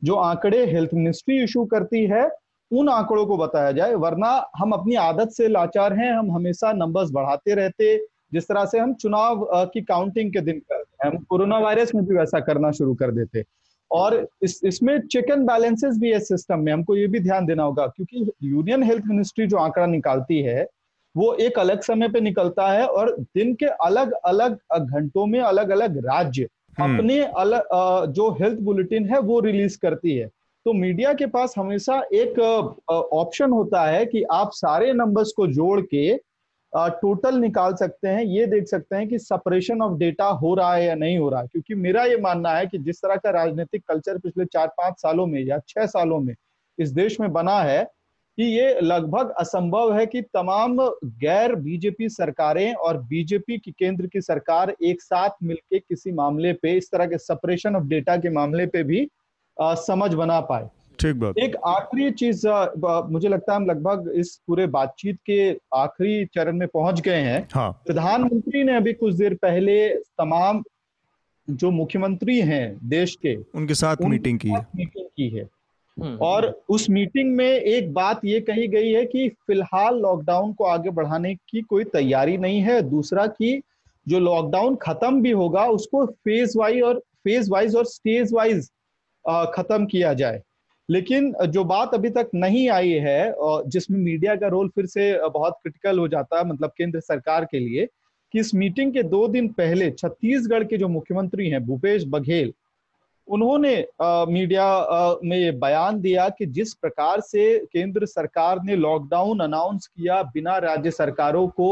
जो आंकड़े हेल्थ मिनिस्ट्री इशू करती है, उन आंकड़ों को बताया जाए। वरना हम अपनी आदत से लाचार हैं, हम हमेशा नंबर्स बढ़ाते रहते, जिस तरह से हम चुनाव की काउंटिंग के दिन करते हैं, हम कोरोना वायरस में भी वैसा करना शुरू कर देते। और इस इसमें चेक एंड बैलेंसेस भी है सिस्टम में हमको ये भी ध्यान देना होगा क्योंकि यूनियन हेल्थ मिनिस्ट्री जो आंकड़ा निकालती है वो एक अलग समय पे निकलता है और दिन के अलग अलग घंटों में अलग अलग राज्य हम्म। अपने अलग जो हेल्थ बुलेटिन है वो रिलीज़ करती है तो मीडिया के पास हमेशा एक ऑप्शन होता है कि आप सारे नंबर्स को जोड़ के टोटल निकाल सकते हैं ये देख सकते हैं कि सपरेशन ऑफ़ डेटा हो रहा है या नहीं हो रहा है। क्योंकि मेरा ये मानना है कि जिस तरह का राजनीतिक कल्चर पिछले चार पाँच सालों में या छह सालों में इस देश में बना है कि ये लगभग असंभव है कि तमाम गैर बीजेपी सरकारें और बीजेपी की केंद्र की सरकार एक साथ मिलकर किसी मामले पे इस तरह के सपरेशन ऑफ़ डेटा के मामले पे भी आ, समझ बना पाए। ठीक बात। एक आखिरी चीज़ मुझे लगता है हम लगभग इस पूरे बातचीत के आखिरी चरण में पहुँच गए हैं। हाँ। प्रधानमंत्री ने अभी कुछ देर पहले तमाम जो मुख्यमंत्री हैं देश के उनके साथ उनके मीटिंग की है। मीटिंग की है। हम्म। और उस मीटिंग में एक बात ये कही गई है कि फ़िलहाल लॉकडाउन को आगे बढ़ाने की कोई तैयारी नहीं है। दूसरा कि जो लॉकडाउन खत्म भी होगा उसको फ़ेज़ वाइज और फ़ेज़ वाइज और स्टेज वाइज खत्म किया जाए। लेकिन जो बात अभी तक नहीं आई है जिसमें मीडिया का रोल फिर से बहुत क्रिटिकल हो जाता है मतलब केंद्र सरकार के लिए कि इस मीटिंग के दो दिन पहले छत्तीसगढ़ के जो मुख्यमंत्री हैं भूपेश बघेल उन्होंने आ, मीडिया आ, में बयान दिया कि जिस प्रकार से केंद्र सरकार ने लॉकडाउन अनाउंस किया बिना राज्य सरकारों को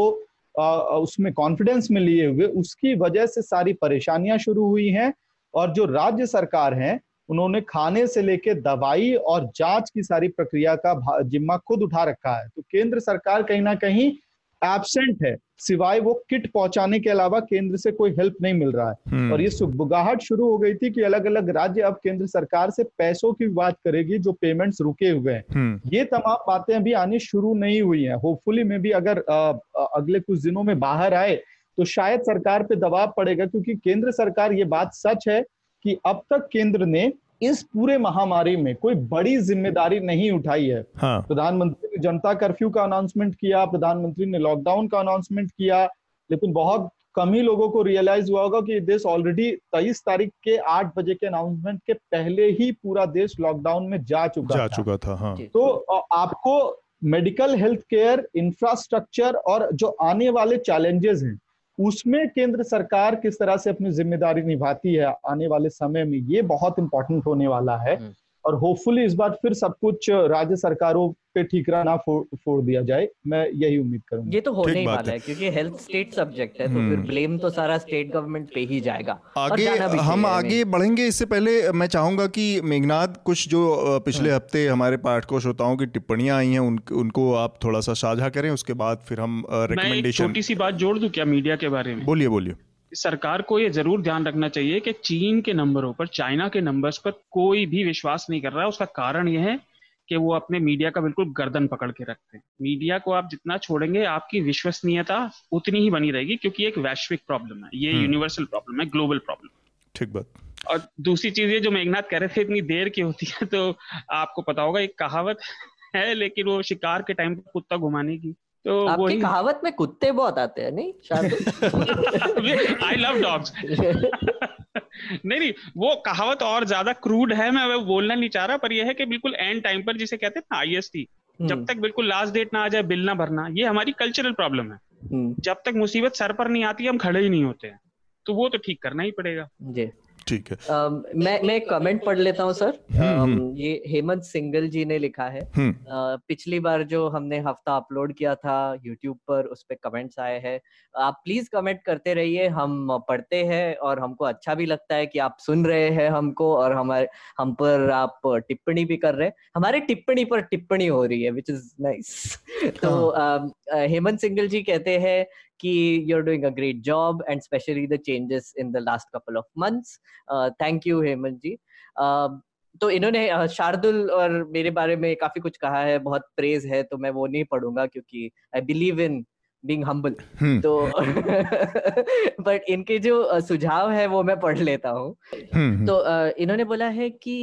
आ, उसमें कॉन्फिडेंस में लिए हुए उसकी वजह से सारी परेशानियाँ शुरू हुई हैं और जो राज्य सरकार हैं उन्होंने खाने से लेके दवाई और जाँच की सारी प्रक्रिया का जिम्मा खुद उठा रखा है तो केंद्र सरकार कहीं ना कहीं एबसेंट है सिवाय वो किट पहुँचाने के अलावा केंद्र से कोई हेल्प नहीं मिल रहा है हम्म। और ये सुबुगाहट शुरू हो गई थी कि अलग अलग राज्य अब केंद्र सरकार से पैसों की बात करेगी जो पेमेंट्स रुके हुए हैं हम्म। ये तमाम बातें अभी आनी शुरू नहीं हुई हैं होपफुली में भी अगर आ, आ, अगले कुछ दिनों में बाहर आए तो शायद सरकार पे दबाव पड़ेगा क्योंकि केंद्र सरकार ये बात सच है कि अब तक केंद्र ने इस पूरे महामारी में कोई बड़ी ज़िम्मेदारी नहीं उठाई है हाँ। प्रधानमंत्री ने जनता कर्फ्यू का अनाउंसमेंट किया प्रधानमंत्री ने लॉकडाउन का अनाउंसमेंट किया लेकिन बहुत कम ही लोगों को रियलाइज़ हुआ होगा कि देश ऑलरेडी तेईस तारीख के आठ बजे के अनाउंसमेंट के पहले ही पूरा देश लॉकडाउन में जा चुका जा था। चुका था हाँ। तो आपको मेडिकल हेल्थ केयर इंफ्रास्ट्रक्चर और जो आने वाले चैलेंजेस हैं उसमें केंद्र सरकार किस तरह से अपनी ज़िम्मेदारी निभाती है आने वाले समय में, ये बहुत इंपॉर्टेंट होने वाला है हम्म। और होपफुली इस बार फिर सब कुछ राज्य सरकारों पे ठीकरा ना फोड़ फोड़ दिया जाए मैं यही उम्मीद करूँगा। ये तो होने ही वाला है। क्योंकि हेल्थ स्टेट सब्जेक्ट है तो फिर ब्लेम हम्म। तो सारा स्टेट गवर्नमेंट पे ही जाएगा। आगे हम आगे बढ़ेंगे इससे पहले मैं चाहूँगा कि मेघनाथ कुछ जो पिछले हम्म। हफ़्ते हमारे पाठकों श्रोताओं की टिप्पणियाँ आई हैं उन, उनको आप थोड़ा सा साझा करें उसके बाद फिर हम रिकमेंडेशन छोटी सी बात जोड़ दूँ क्या मीडिया के बारे में? बोलिए बोलिए। सरकार को ये ज़रूर ध्यान रखना चाहिए कि चीन के नंबरों पर चाइना के नंबर्स पर कोई भी विश्वास नहीं कर रहा है। उसका कारण यह है कि वो अपने मीडिया का बिल्कुल गर्दन पकड़ के रखते हैं। मीडिया को आप जितना छोड़ेंगे आपकी विश्वसनीयता उतनी ही बनी रहेगी क्योंकि एक वैश्विक प्रॉब्लम है। ये यूनिवर्सल हम्म। प्रॉब्लम है ग्लोबल प्रॉब्लम ठीक बात। और दूसरी चीज़ ये जो मेघनाथ कह रहे थे इतनी देर की होती है तो आपको पता होगा एक कहावत है लेकिन वो शिकार के टाइम पर कुत्ता घुमाने की। तो आपकी कहावत में कुत्ते बहुत आते हैं नहीं? आई लव डॉग्स नहीं नहीं वो कहावत और ज़्यादा क्रूड है मैं बोलना नहीं चाह रहा पर यह है कि बिल्कुल एंड टाइम पर जिसे कहते हैं ना आईएसटी जब हम्म। तक बिल्कुल लास्ट डेट ना आ जाए बिल ना भरना ये हमारी कल्चरल प्रॉब्लम है। हम्म। जब तक मुसीबत सर पर नहीं आती हम खड़े ही नहीं होते हैं। तो वो तो ठीक करना ही पड़ेगा। जी। ठीक है। uh, मैं मैं कमेंट पढ़ लेता हूँ सर। uh, ये हेमंत सिंगल जी ने लिखा है। uh, पिछली बार जो हमने हफ़्ता अपलोड किया था यूट्यूब पर उस पर कमेंट्स आए हैं। आप प्लीज़ कमेंट करते रहिए हम पढ़ते हैं और हमको अच्छा भी लगता है कि आप सुन रहे हैं हमको और हमारे हम पर आप टिप्पणी भी कर रहे हैं। हमारे टिप्पणी पर टिप्पणी हो रही है विच इज़ नाइस तो। हेमंत सिंगल जी कहते हैं कि you're doing a great job and especially the changes in the last couple of months uh, thank you Hemant ji uh, तो इन्होंने शार्दुल और मेरे बारे में काफ़ी कुछ कहा है बहुत प्रेज है तो मैं वो नहीं पढ़ूँगा क्योंकि I believe in being humble तो बट इनके जो सुझाव है वो मैं पढ़ लेता हूँ। तो इन्होंने बोला है कि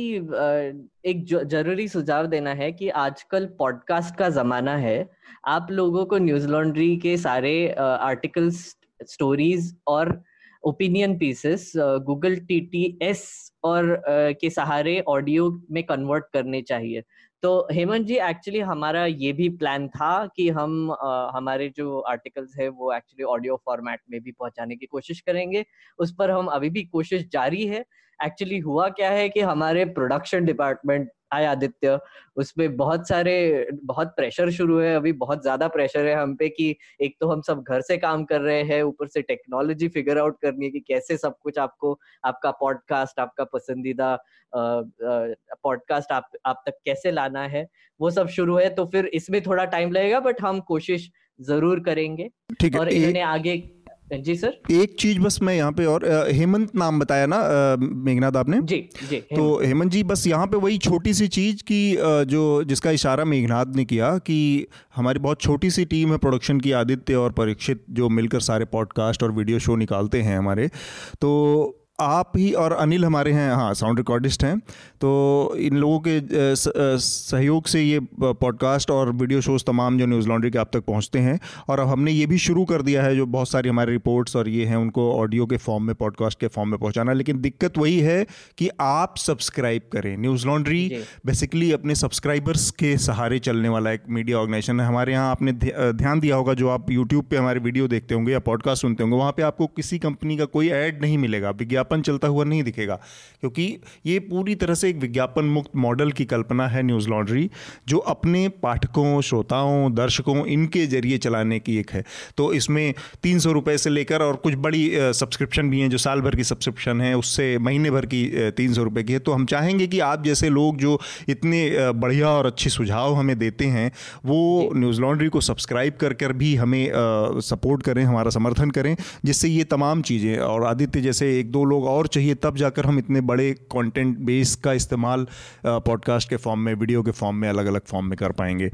एक ज़रूरी सुझाव देना है कि आजकल पॉडकास्ट का जमाना है। आप लोगों को न्यूज़ लॉन्ड्री के सारे आर्टिकल्स स्टोरीज और opinion pieces Google T T S और के सहारे ऑडियो में कन्वर्ट करने चाहिए। तो हेमंत जी एक्चुअली हमारा ये भी प्लान था कि हम आ, हमारे जो आर्टिकल्स है वो एक्चुअली ऑडियो फॉर्मेट में भी पहुँचाने की कोशिश करेंगे। उस पर हम अभी भी कोशिश जारी है। एक्चुअली हुआ क्या है कि हमारे प्रोडक्शन डिपार्टमेंट हाय आदित्य उसमें बहुत सारे बहुत प्रेशर शुरू है अभी बहुत ज़्यादा प्रेशर है हम पे कि एक तो हम सब घर से काम कर रहे हैं ऊपर से टेक्नोलॉजी फिगर आउट करनी है कि कैसे सब कुछ आपको आपका पॉडकास्ट आपका पसंदीदा पॉडकास्ट आप आप तक कैसे लाना है वो सब शुरू है तो फिर इसमें थोड़ा टाइम लगेगा बट हम कोशिश ज़रूर करेंगे ठीक और इन्होंने आगे जी सर। एक चीज़ बस मैं यहाँ पे और हेमंत नाम बताया ना मेघनाथ आपने? जी जी तो हेमंत। जी बस यहाँ पे वही छोटी सी चीज़ की जो जिसका इशारा मेघनाथ ने किया कि हमारी बहुत छोटी सी टीम है प्रोडक्शन की आदित्य और परीक्षित जो मिलकर सारे पॉडकास्ट और वीडियो शो निकालते हैं हमारे। तो आप ही और अनिल हमारे हैं हाँ साउंड रिकॉर्डिस्ट हैं। तो इन लोगों के सहयोग से ये पॉडकास्ट और वीडियो शोज़ तमाम जो न्यूज़ लॉन्ड्री के आप तक पहुँचते हैं। और अब हमने ये भी शुरू कर दिया है जो बहुत सारी हमारी रिपोर्ट्स और ये हैं उनको ऑडियो के फॉर्म में पॉडकास्ट के फॉर्म में पहुँचाना। लेकिन दिक्कत वही है कि आप सब्सक्राइब करें। न्यूज़ लॉन्ड्री बेसिकली अपने सब्सक्राइबर्स के सहारे चलने वाला एक मीडिया ऑर्गेनाइजेशन है। हमारे यहाँ आपने ध्यान दिया होगा जो आप यूट्यूब पर हमारे वीडियो देखते होंगे या पॉडकास्ट सुनते होंगे वहाँ पर आपको किसी कंपनी का कोई ऐड नहीं मिलेगा। विज्ञापन विज्ञापन चलता हुआ नहीं दिखेगा क्योंकि ये पूरी तरह से एक विज्ञापन मुक्त मॉडल की कल्पना है न्यूज़ लॉन्ड्री जो अपने पाठकों श्रोताओं दर्शकों इनके ज़रिए चलाने की एक है। तो इसमें तीन सौ रुपये से लेकर और कुछ बड़ी सब्सक्रिप्शन भी हैं जो साल भर की सब्सक्रिप्शन है उससे महीने भर की तीन सौ रुपये की है। तो हम चाहेंगे कि आप जैसे लोग जो इतने बढ़िया और अच्छे सुझाव हमें देते हैं वो न्यूज़ लॉन्ड्री को सब्सक्राइब कर कर भी हमें सपोर्ट करें हमारा समर्थन करें जिससे ये तमाम चीज़ें और आदित्य जैसे एक दो लोग लोग और चाहिए तब जाकर हम इतने बड़े कंटेंट बेस का इस्तेमाल पॉडकास्ट के फॉर्म में वीडियो के फॉर्म में अलग अलग फॉर्म में कर पाएँगे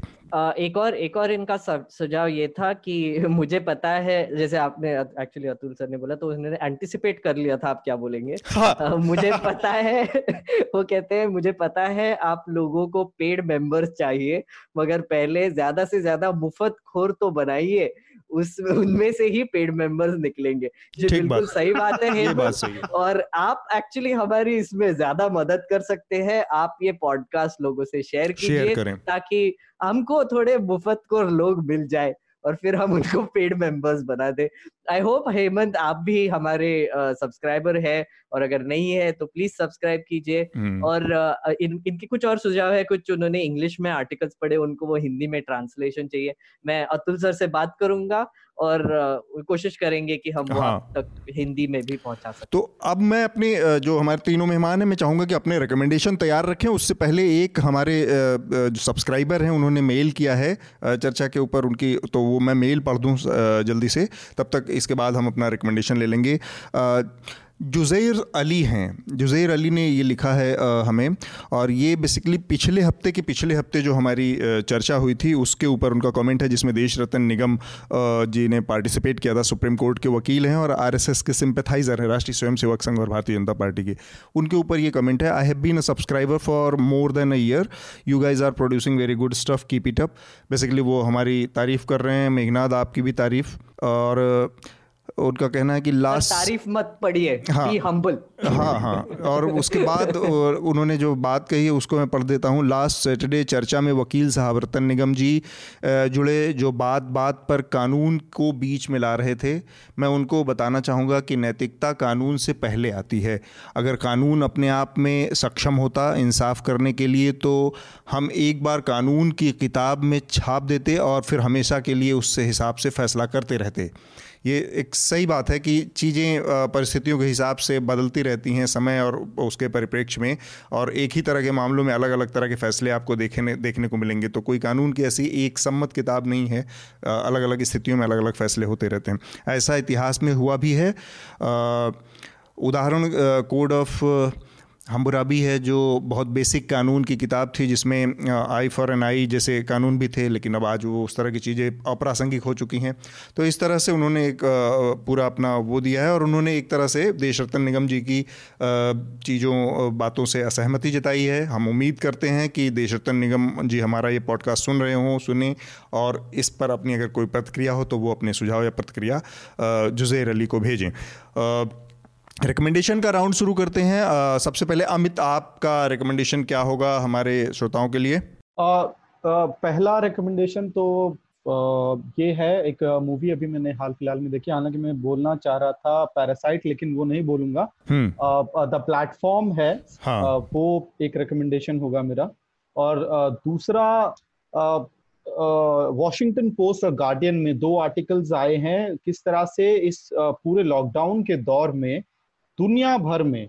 एक और एक और इनका सुझाव ये था कि मुझे पता है जैसे आपने एक्चुअली अतुल सर ने बोला तो उन्होंने एंटिसिपेट कर लिया था आप क्या बोलेंगे हाँ। मुझे पता है वो कहते हैं मुझे पता है आप लोगों को पेड मेंबर्स चाहिए मगर पहले ज़्यादा से ज़्यादा मुफ़्त खोर तो बनाइए उस उनमें से ही पेड मेंबर्स निकलेंगे जो बिल्कुल सही बात है बात सही है। और आप एक्चुअली हमारी इसमें ज़्यादा मदद कर सकते हैं आप ये पॉडकास्ट लोगों से शेयर कीजिए ताकि हमको थोड़े मुफ़्त को लोग मिल जाए। और फिर हम उनको पेड मेंबर्स बना दे। आई होप हेमंत आप भी हमारे सब्सक्राइबर uh, है और अगर नहीं है तो प्लीज़ सब्सक्राइब कीजिए। हम्म। और uh, इन इनके कुछ और सुझाव है कुछ उन्होंने इंग्लिश में आर्टिकल्स पढ़े उनको वो हिंदी में ट्रांसलेशन चाहिए। मैं अतुल सर से बात करूँगा। और कोशिश करेंगे कि हम हाँ। तक हिंदी में भी पहुँचा सकें। तो अब मैं अपने जो हमारे तीनों मेहमान हैं मैं चाहूँगा कि अपने रिकमेंडेशन तैयार रखें। उससे पहले एक हमारे जो सब्सक्राइबर हैं उन्होंने मेल किया है चर्चा के ऊपर उनकी तो वो मैं मेल पढ़ दूँ जल्दी से। तब तक इसके बाद हम अपना रिकमेंडेशन ले लेंगे। जुज़ैर अली हैं। जुज़ैर अली ने ये लिखा है आ, हमें। और ये बेसिकली पिछले हफ़्ते के पिछले हफ़्ते जो हमारी चर्चा हुई थी उसके ऊपर उनका कमेंट है जिसमें देश रत्न निगम जी ने पार्टिसिपेट किया था। सुप्रीम कोर्ट के वकील हैं और आरएसएस के सिंपथाइज़र हैं राष्ट्रीय स्वयंसेवक संघ और भारतीय जनता पार्टी के। उनके ऊपर ये कमेंट है I have been a subscriber for more than a year you guys are producing very good stuff keep it up basically वो हमारी तारीफ़ कर रहे हैं। मेघनाथ आपकी भी तारीफ़। और उनका कहना है कि लास्ट तारीफ़ मत पढ़िए हाँ। हम्बल हाँ हाँ। और उसके बाद उन्होंने जो बात कही है उसको मैं पढ़ देता हूँ। लास्ट सैटरडे चर्चा में वकील साहब रतन निगम जी जुड़े जो बात बात पर कानून को बीच में ला रहे थे। मैं उनको बताना चाहूँगा कि नैतिकता कानून से पहले आती है। अगर कानून अपने आप में सक्षम होता इंसाफ करने के लिए तो हम एक बार कानून की किताब में छाप देते और फिर हमेशा के लिए उससे हिसाब से फैसला करते रहते। ये एक सही बात है कि चीज़ें परिस्थितियों के हिसाब से बदलती रहती हैं समय और उसके परिप्रेक्ष्य में, और एक ही तरह के मामलों में अलग अलग तरह के फैसले आपको देखने देखने को मिलेंगे। तो कोई कानून की ऐसी एक सम्मत किताब नहीं है अलग अलग स्थितियों में अलग अलग फैसले होते रहते हैं। ऐसा इतिहास में हुआ भी है। उदाहरण कोड ऑफ़ हमबुराबी है जो बहुत बेसिक कानून की किताब थी जिसमें आई फॉर एन आई जैसे कानून भी थे, लेकिन अब आज वो उस तरह की चीज़ें अप्रासंगिक हो चुकी हैं। तो इस तरह से उन्होंने एक पूरा अपना वो दिया है और उन्होंने एक तरह से देश रत्न निगम जी की चीज़ों बातों से असहमति जताई है। हम उम्मीद करते हैं कि देश रत्न निगम जी हमारा ये पॉडकास्ट सुन रहे हों, सुने और इस पर अपनी अगर कोई प्रतिक्रिया हो तो वो अपने सुझाव या प्रतिक्रिया जुज़ैर अली को भेजें। रिकमेंडेशन का राउंड शुरू करते हैं। आ, सबसे पहले अमित आपका रिकमेंडेशन क्या होगा हमारे श्रोताओं के लिए? आ, आ, पहला रिकमेंडेशन तो आ, ये है एक मूवी अभी मैंने हाल फ़िलहाल में देखी हालाँकि मैं बोलना चाह रहा था पैरासाइट लेकिन वो नहीं बोलूँगा। The hmm. प्लेटफॉर्म है। हाँ. आ, वो एक रिकमेंडेशन होगा मेरा। और आ, दूसरा वॉशिंगटन पोस्ट और गार्डियन में दो आर्टिकल्स आए हैं। किस तरह से इस पूरे लॉकडाउन के दौर में दुनिया भर में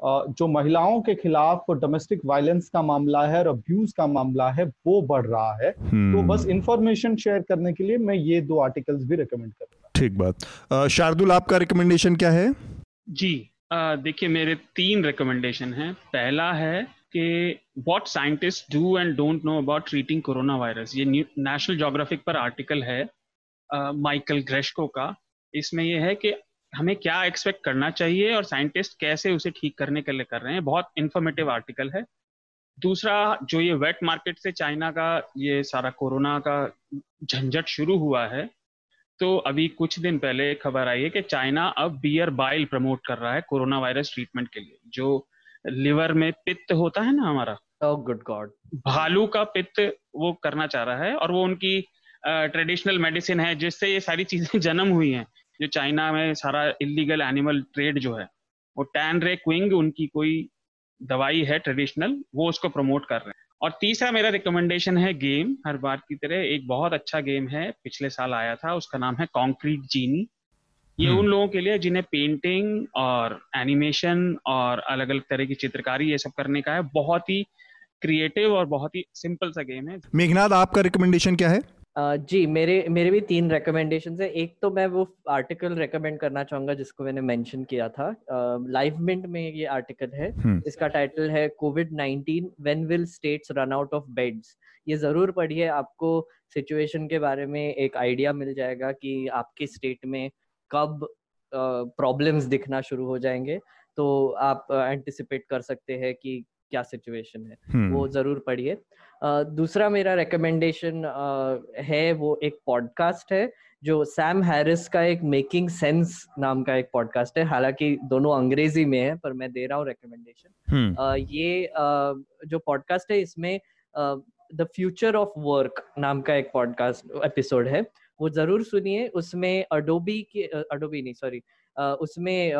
जो महिलाओं के खिलाफ डोमेस्टिक वायलेंस का मामला है और अब्यूज का मामला है वो बढ़ रहा है। तो हम्म। बस इंफॉर्मेशन शेयर करने के लिए मैं ये दो आर्टिकल्स भी रिकमेंड करूँगा। ठीक बात। शार्दुल आपका रिकमेंडेशन क्या है? जी देखिए मेरे तीन रिकमेंडेशन हैं। पहला है कि what scientist do and don't know about treating corona virus ये नेशनल जोग्राफिक पर आर्टिकल है माइकल ग्रेशको का। इसमें यह है कि हमें क्या एक्सपेक्ट करना चाहिए और साइंटिस्ट कैसे उसे ठीक करने के लिए कर रहे हैं? बहुत इंफॉर्मेटिव आर्टिकल है। दूसरा जो ये वेट मार्केट से चाइना का ये सारा कोरोना का झंझट शुरू हुआ है तो अभी कुछ दिन पहले खबर आई है कि चाइना अब बियर बाइल प्रमोट कर रहा है कोरोना वायरस ट्रीटमेंट के लिए। जो लिवर में पित्त होता है ना हमारा गुड oh, गॉड भालू का पित्त वो करना चाह रहा है और वो उनकी ट्रेडिशनल uh, मेडिसिन है जिससे ये सारी चीज़ें जन्म हुई हैं। जो चाइना में सारा इलीगल एनिमल ट्रेड जो है वो टैन रे क्विंग उनकी कोई दवाई है ट्रेडिशनल वो उसको प्रमोट कर रहे हैं। और तीसरा मेरा रिकमेंडेशन है गेम हर बार की तरह एक बहुत अच्छा गेम है पिछले साल आया था उसका नाम है कॉन्क्रीट जीनी ये हम्म। उन लोगों के लिए जिन्हें पेंटिंग और एनिमेशन और अलग अलग तरह की चित्रकारी ये सब करने का है बहुत ही क्रिएटिव और बहुत ही सिंपल सा गेम है। मेघनाथ आपका रिकमेंडेशन क्या है? जी मेरे मेरे भी तीन रिकमेंडेशन है। एक तो मैं वो आर्टिकल रेकमेंड करना चाहूँगा जिसको मैंने मेंशन किया था। लाइव मिंट में ये आर्टिकल है। हम्म। इसका टाइटल है covid nineteen when will states run out of beds ये ज़रूर पढ़िए। आपको सिचुएशन के बारे में एक आइडिया मिल जाएगा कि आपके स्टेट में कब प्रॉब्लम्स दिखना शुरू हो जाएँगे। तो आप एंटिसिपेट कर सकते हैं कि क्या सिचुएशन है हम्म। वो ज़रूर पढ़िए दूसरा मेरा रिकमेंडेशन है वो एक पॉडकास्ट है जो सैम हैरिस का एक मेकिंग सेंस नाम का एक पॉडकास्ट है हालाँकि दोनों अंग्रेज़ी में है पर मैं दे रहा हूँ रिकमेंडेशन हम्म। ये जो पॉडकास्ट है इसमें द फ्यूचर ऑफ़ वर्क नाम का एक पॉडकास्ट एपिसोड है वो ज़रूर सुनिए उसमें अडोबी के अडोबी नहीं सॉरी उसमें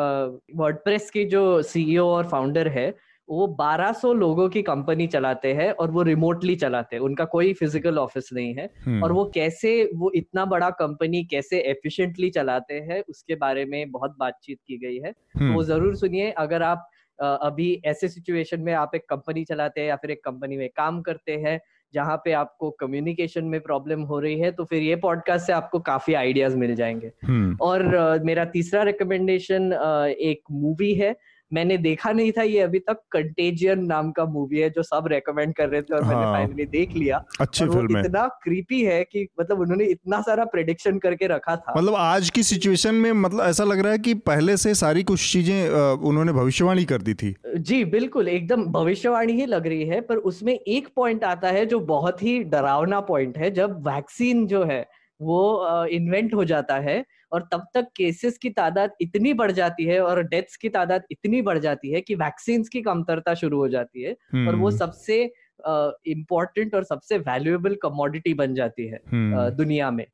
वर्डप्रेस के जो सीईओ और फाउंडर है वो 1200 लोगों की कंपनी चलाते हैं और वो रिमोटली चलाते हैं उनका कोई फ़िज़िकल ऑफ़िस नहीं है हम्म। और वो कैसे वो इतना बड़ा कंपनी कैसे एफिशिएंटली चलाते हैं उसके बारे में बहुत बातचीत की गई है तो वो हम्म। ज़रूर सुनिए अगर आप अभी ऐसे सिचुएशन में आप एक कंपनी चलाते हैं या फिर एक कंपनी में काम करते हैं जहाँ पे आपको कम्युनिकेशन में प्रॉब्लम हो रही है तो फिर ये पॉडकास्ट से आपको काफ़ी आइडियाज़ मिल जाएँगे हम्म। और uh, मेरा तीसरा रिकमेंडेशन uh, एक मूवी है मैंने देखा नहीं था ये अभी तक। कंटेजियन नाम का मूवी है जो सब रेकमेंड कर रहे थे और हाँ, मैंने फाइनली देख लिया। अच्छी फ़िल्म है। इतना क्रीपी है कि मतलब उन्होंने इतना सारा प्रेडिक्शन करके रखा था। मतलब आज की सिचुएशन में मतलब ऐसा लग रहा है कि पहले से सारी कुछ चीज़ें उन्होंने भविष्यवाणी कर दी थी। जी बिल्कुल एकदम भविष्यवाणी ही लग रही है पर उसमें एक पॉइंट आता है जो बहुत ही डरावना पॉइंट है। जब वैक्सीन जो है वो इन्वेंट हो जाता है और तब तक केसेस की तादाद इतनी बढ़ जाती है और डेथ्स की तादाद इतनी बढ़ जाती है कि वैक्सीन की कमतरता शुरू हो जाती है और वो हम्म। सबसे इम्पोर्टेंट और सबसे वैल्यूएबल कमोडिटी बन जाती है हम्म। दुनिया में।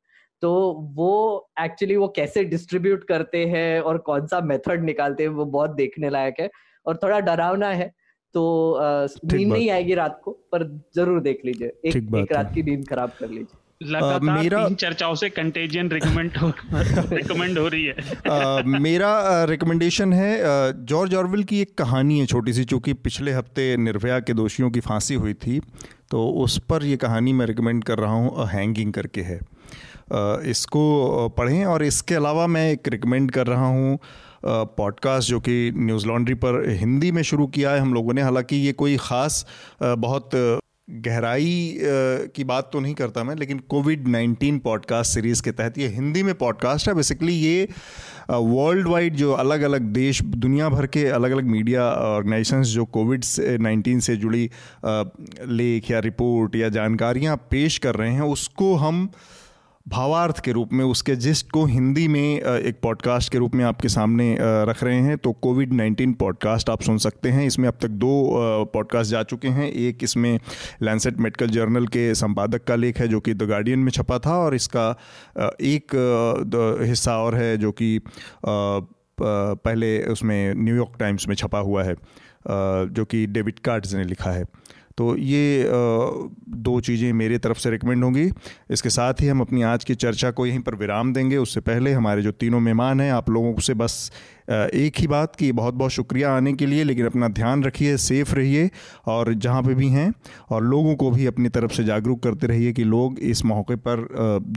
तो वो एक्चुअली वो कैसे डिस्ट्रीब्यूट करते हैं और कौन सा मेथड निकालते हैं वो बहुत देखने लायक है और थोड़ा डरावना है। तो नींद नहीं आएगी रात को पर ज़रूर देख लीजिए। एक, एक रात की नींद खराब कर लीजिए। लगातार मेरा तीन चर्चाओं से कंटेजियन रिकमेंड हो रिकमेंड हो रही है। आ, मेरा रिकमेंडेशन है जॉर्ज ऑरविल की एक कहानी है छोटी सी चूँकि पिछले हफ़्ते निर्भया के दोषियों की फांसी हुई थी। तो उस पर ये कहानी मैं रिकमेंड कर रहा हूँ हैंगिंग करके है। इसको पढ़ें और इसके अलावा मैं एक रिकमेंड कर रहा हूँ पॉडकास्ट जो कि न्यूज़ लॉन्ड्री पर हिंदी में शुरू किया है। हम लोगों ने हालाँकि ये कोई ख़ास बहुत गहराई की बात तो नहीं करता मैं, लेकिन कोविड नाइन्टीन पॉडकास्ट सीरीज़ के तहत, ये हिंदी में पॉडकास्ट है। बेसिकली ये वर्ल्ड वाइड जो अलग अलग देश दुनिया भर के अलग अलग मीडिया ऑर्गेनाइजेशंस जो कोविड नाइन्टीन से जुड़ी लेख या रिपोर्ट या जानकारियाँ पेश कर रहे हैं, उसको हम भावार्थ के रूप में, उसके जिस्ट को हिंदी में एक पॉडकास्ट के रूप में आपके सामने रख रहे हैं तो कोविड नाइन्टीन पॉडकास्ट आप सुन सकते हैं। इसमें अब तक दो पॉडकास्ट जा चुके हैं। एक इसमें लैंसेट मेडिकल जर्नल के संपादक का लेख है, जो कि द गार्डियन में छपा था, और इसका एक हिस्सा और है, जो कि पहले उसमें न्यूयॉर्क टाइम्स में छपा हुआ है जो कि डेविड कार्ड्स ने लिखा है। तो ये दो चीज़ें मेरे तरफ़ से रिकमेंड होंगी। इसके साथ ही हम अपनी आज की चर्चा को यहीं पर विराम देंगे। उससे पहले हमारे जो तीनों मेहमान हैं आप लोगों से बस एक ही बात कि बहुत बहुत शुक्रिया आने के लिए लेकिन अपना ध्यान रखिए सेफ़ रहिए और जहाँ पे भी हैं और लोगों को भी अपनी तरफ़ से जागरूक करते रहिए कि लोग इस मौके पर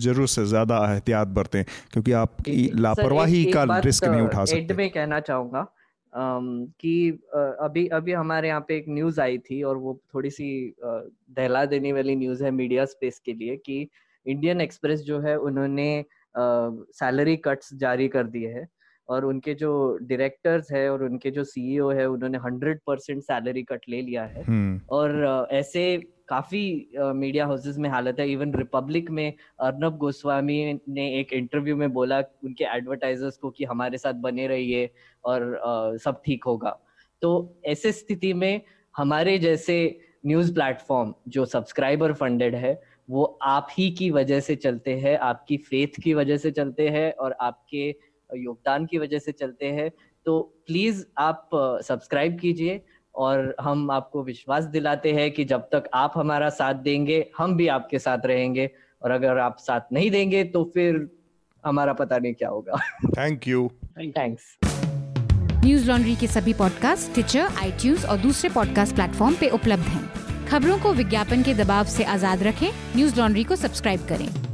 ज़रूरत से ज़्यादा एहतियात बरतें क्योंकि आपकी लापरवाही का रिस्क नहीं उठा सकते। में कहना चाहूँगा कि अभी अभी हमारे यहाँ पे एक न्यूज़ आई थी और वो थोड़ी सी दहला देने वाली न्यूज़ है मीडिया स्पेस के लिए कि इंडियन एक्सप्रेस जो है उन्होंने सैलरी कट्स जारी कर दिए हैं। और उनके जो डायरेक्टर्स है और उनके जो सीईओ है उन्होंने हंड्रेड परसेंट सैलरी कट ले लिया है। और ऐसे काफ़ी मीडिया हाउसेस में हालत है। इवन रिपब्लिक में अर्नब गोस्वामी ने एक इंटरव्यू में बोला उनके एडवर्टाइजर्स को कि हमारे साथ बने रहिए और सब ठीक होगा। तो ऐसे स्थिति में हमारे जैसे न्यूज़ प्लेटफॉर्म जो सब्सक्राइबर फंडेड है वो आप ही की वजह से चलते हैं आपकी फेथ की वजह से चलते हैं और आपके योगदान की वजह से चलते हैं। तो प्लीज़ आप सब्सक्राइब कीजिए और हम आपको विश्वास दिलाते हैं कि जब तक आप हमारा साथ देंगे हम भी आपके साथ रहेंगे और अगर आप साथ नहीं देंगे तो फिर हमारा पता नहीं क्या होगा। Thank you thanks Newslaundry के सभी पॉडकास्ट ट्विटर आई और दूसरे पॉडकास्ट प्लेटफॉर्म पे उपलब्ध हैं। खबरों को विज्ञापन के दबाव से आज़ाद रखें। न्यूज़ लॉन्ड्री को सब्सक्राइब करें।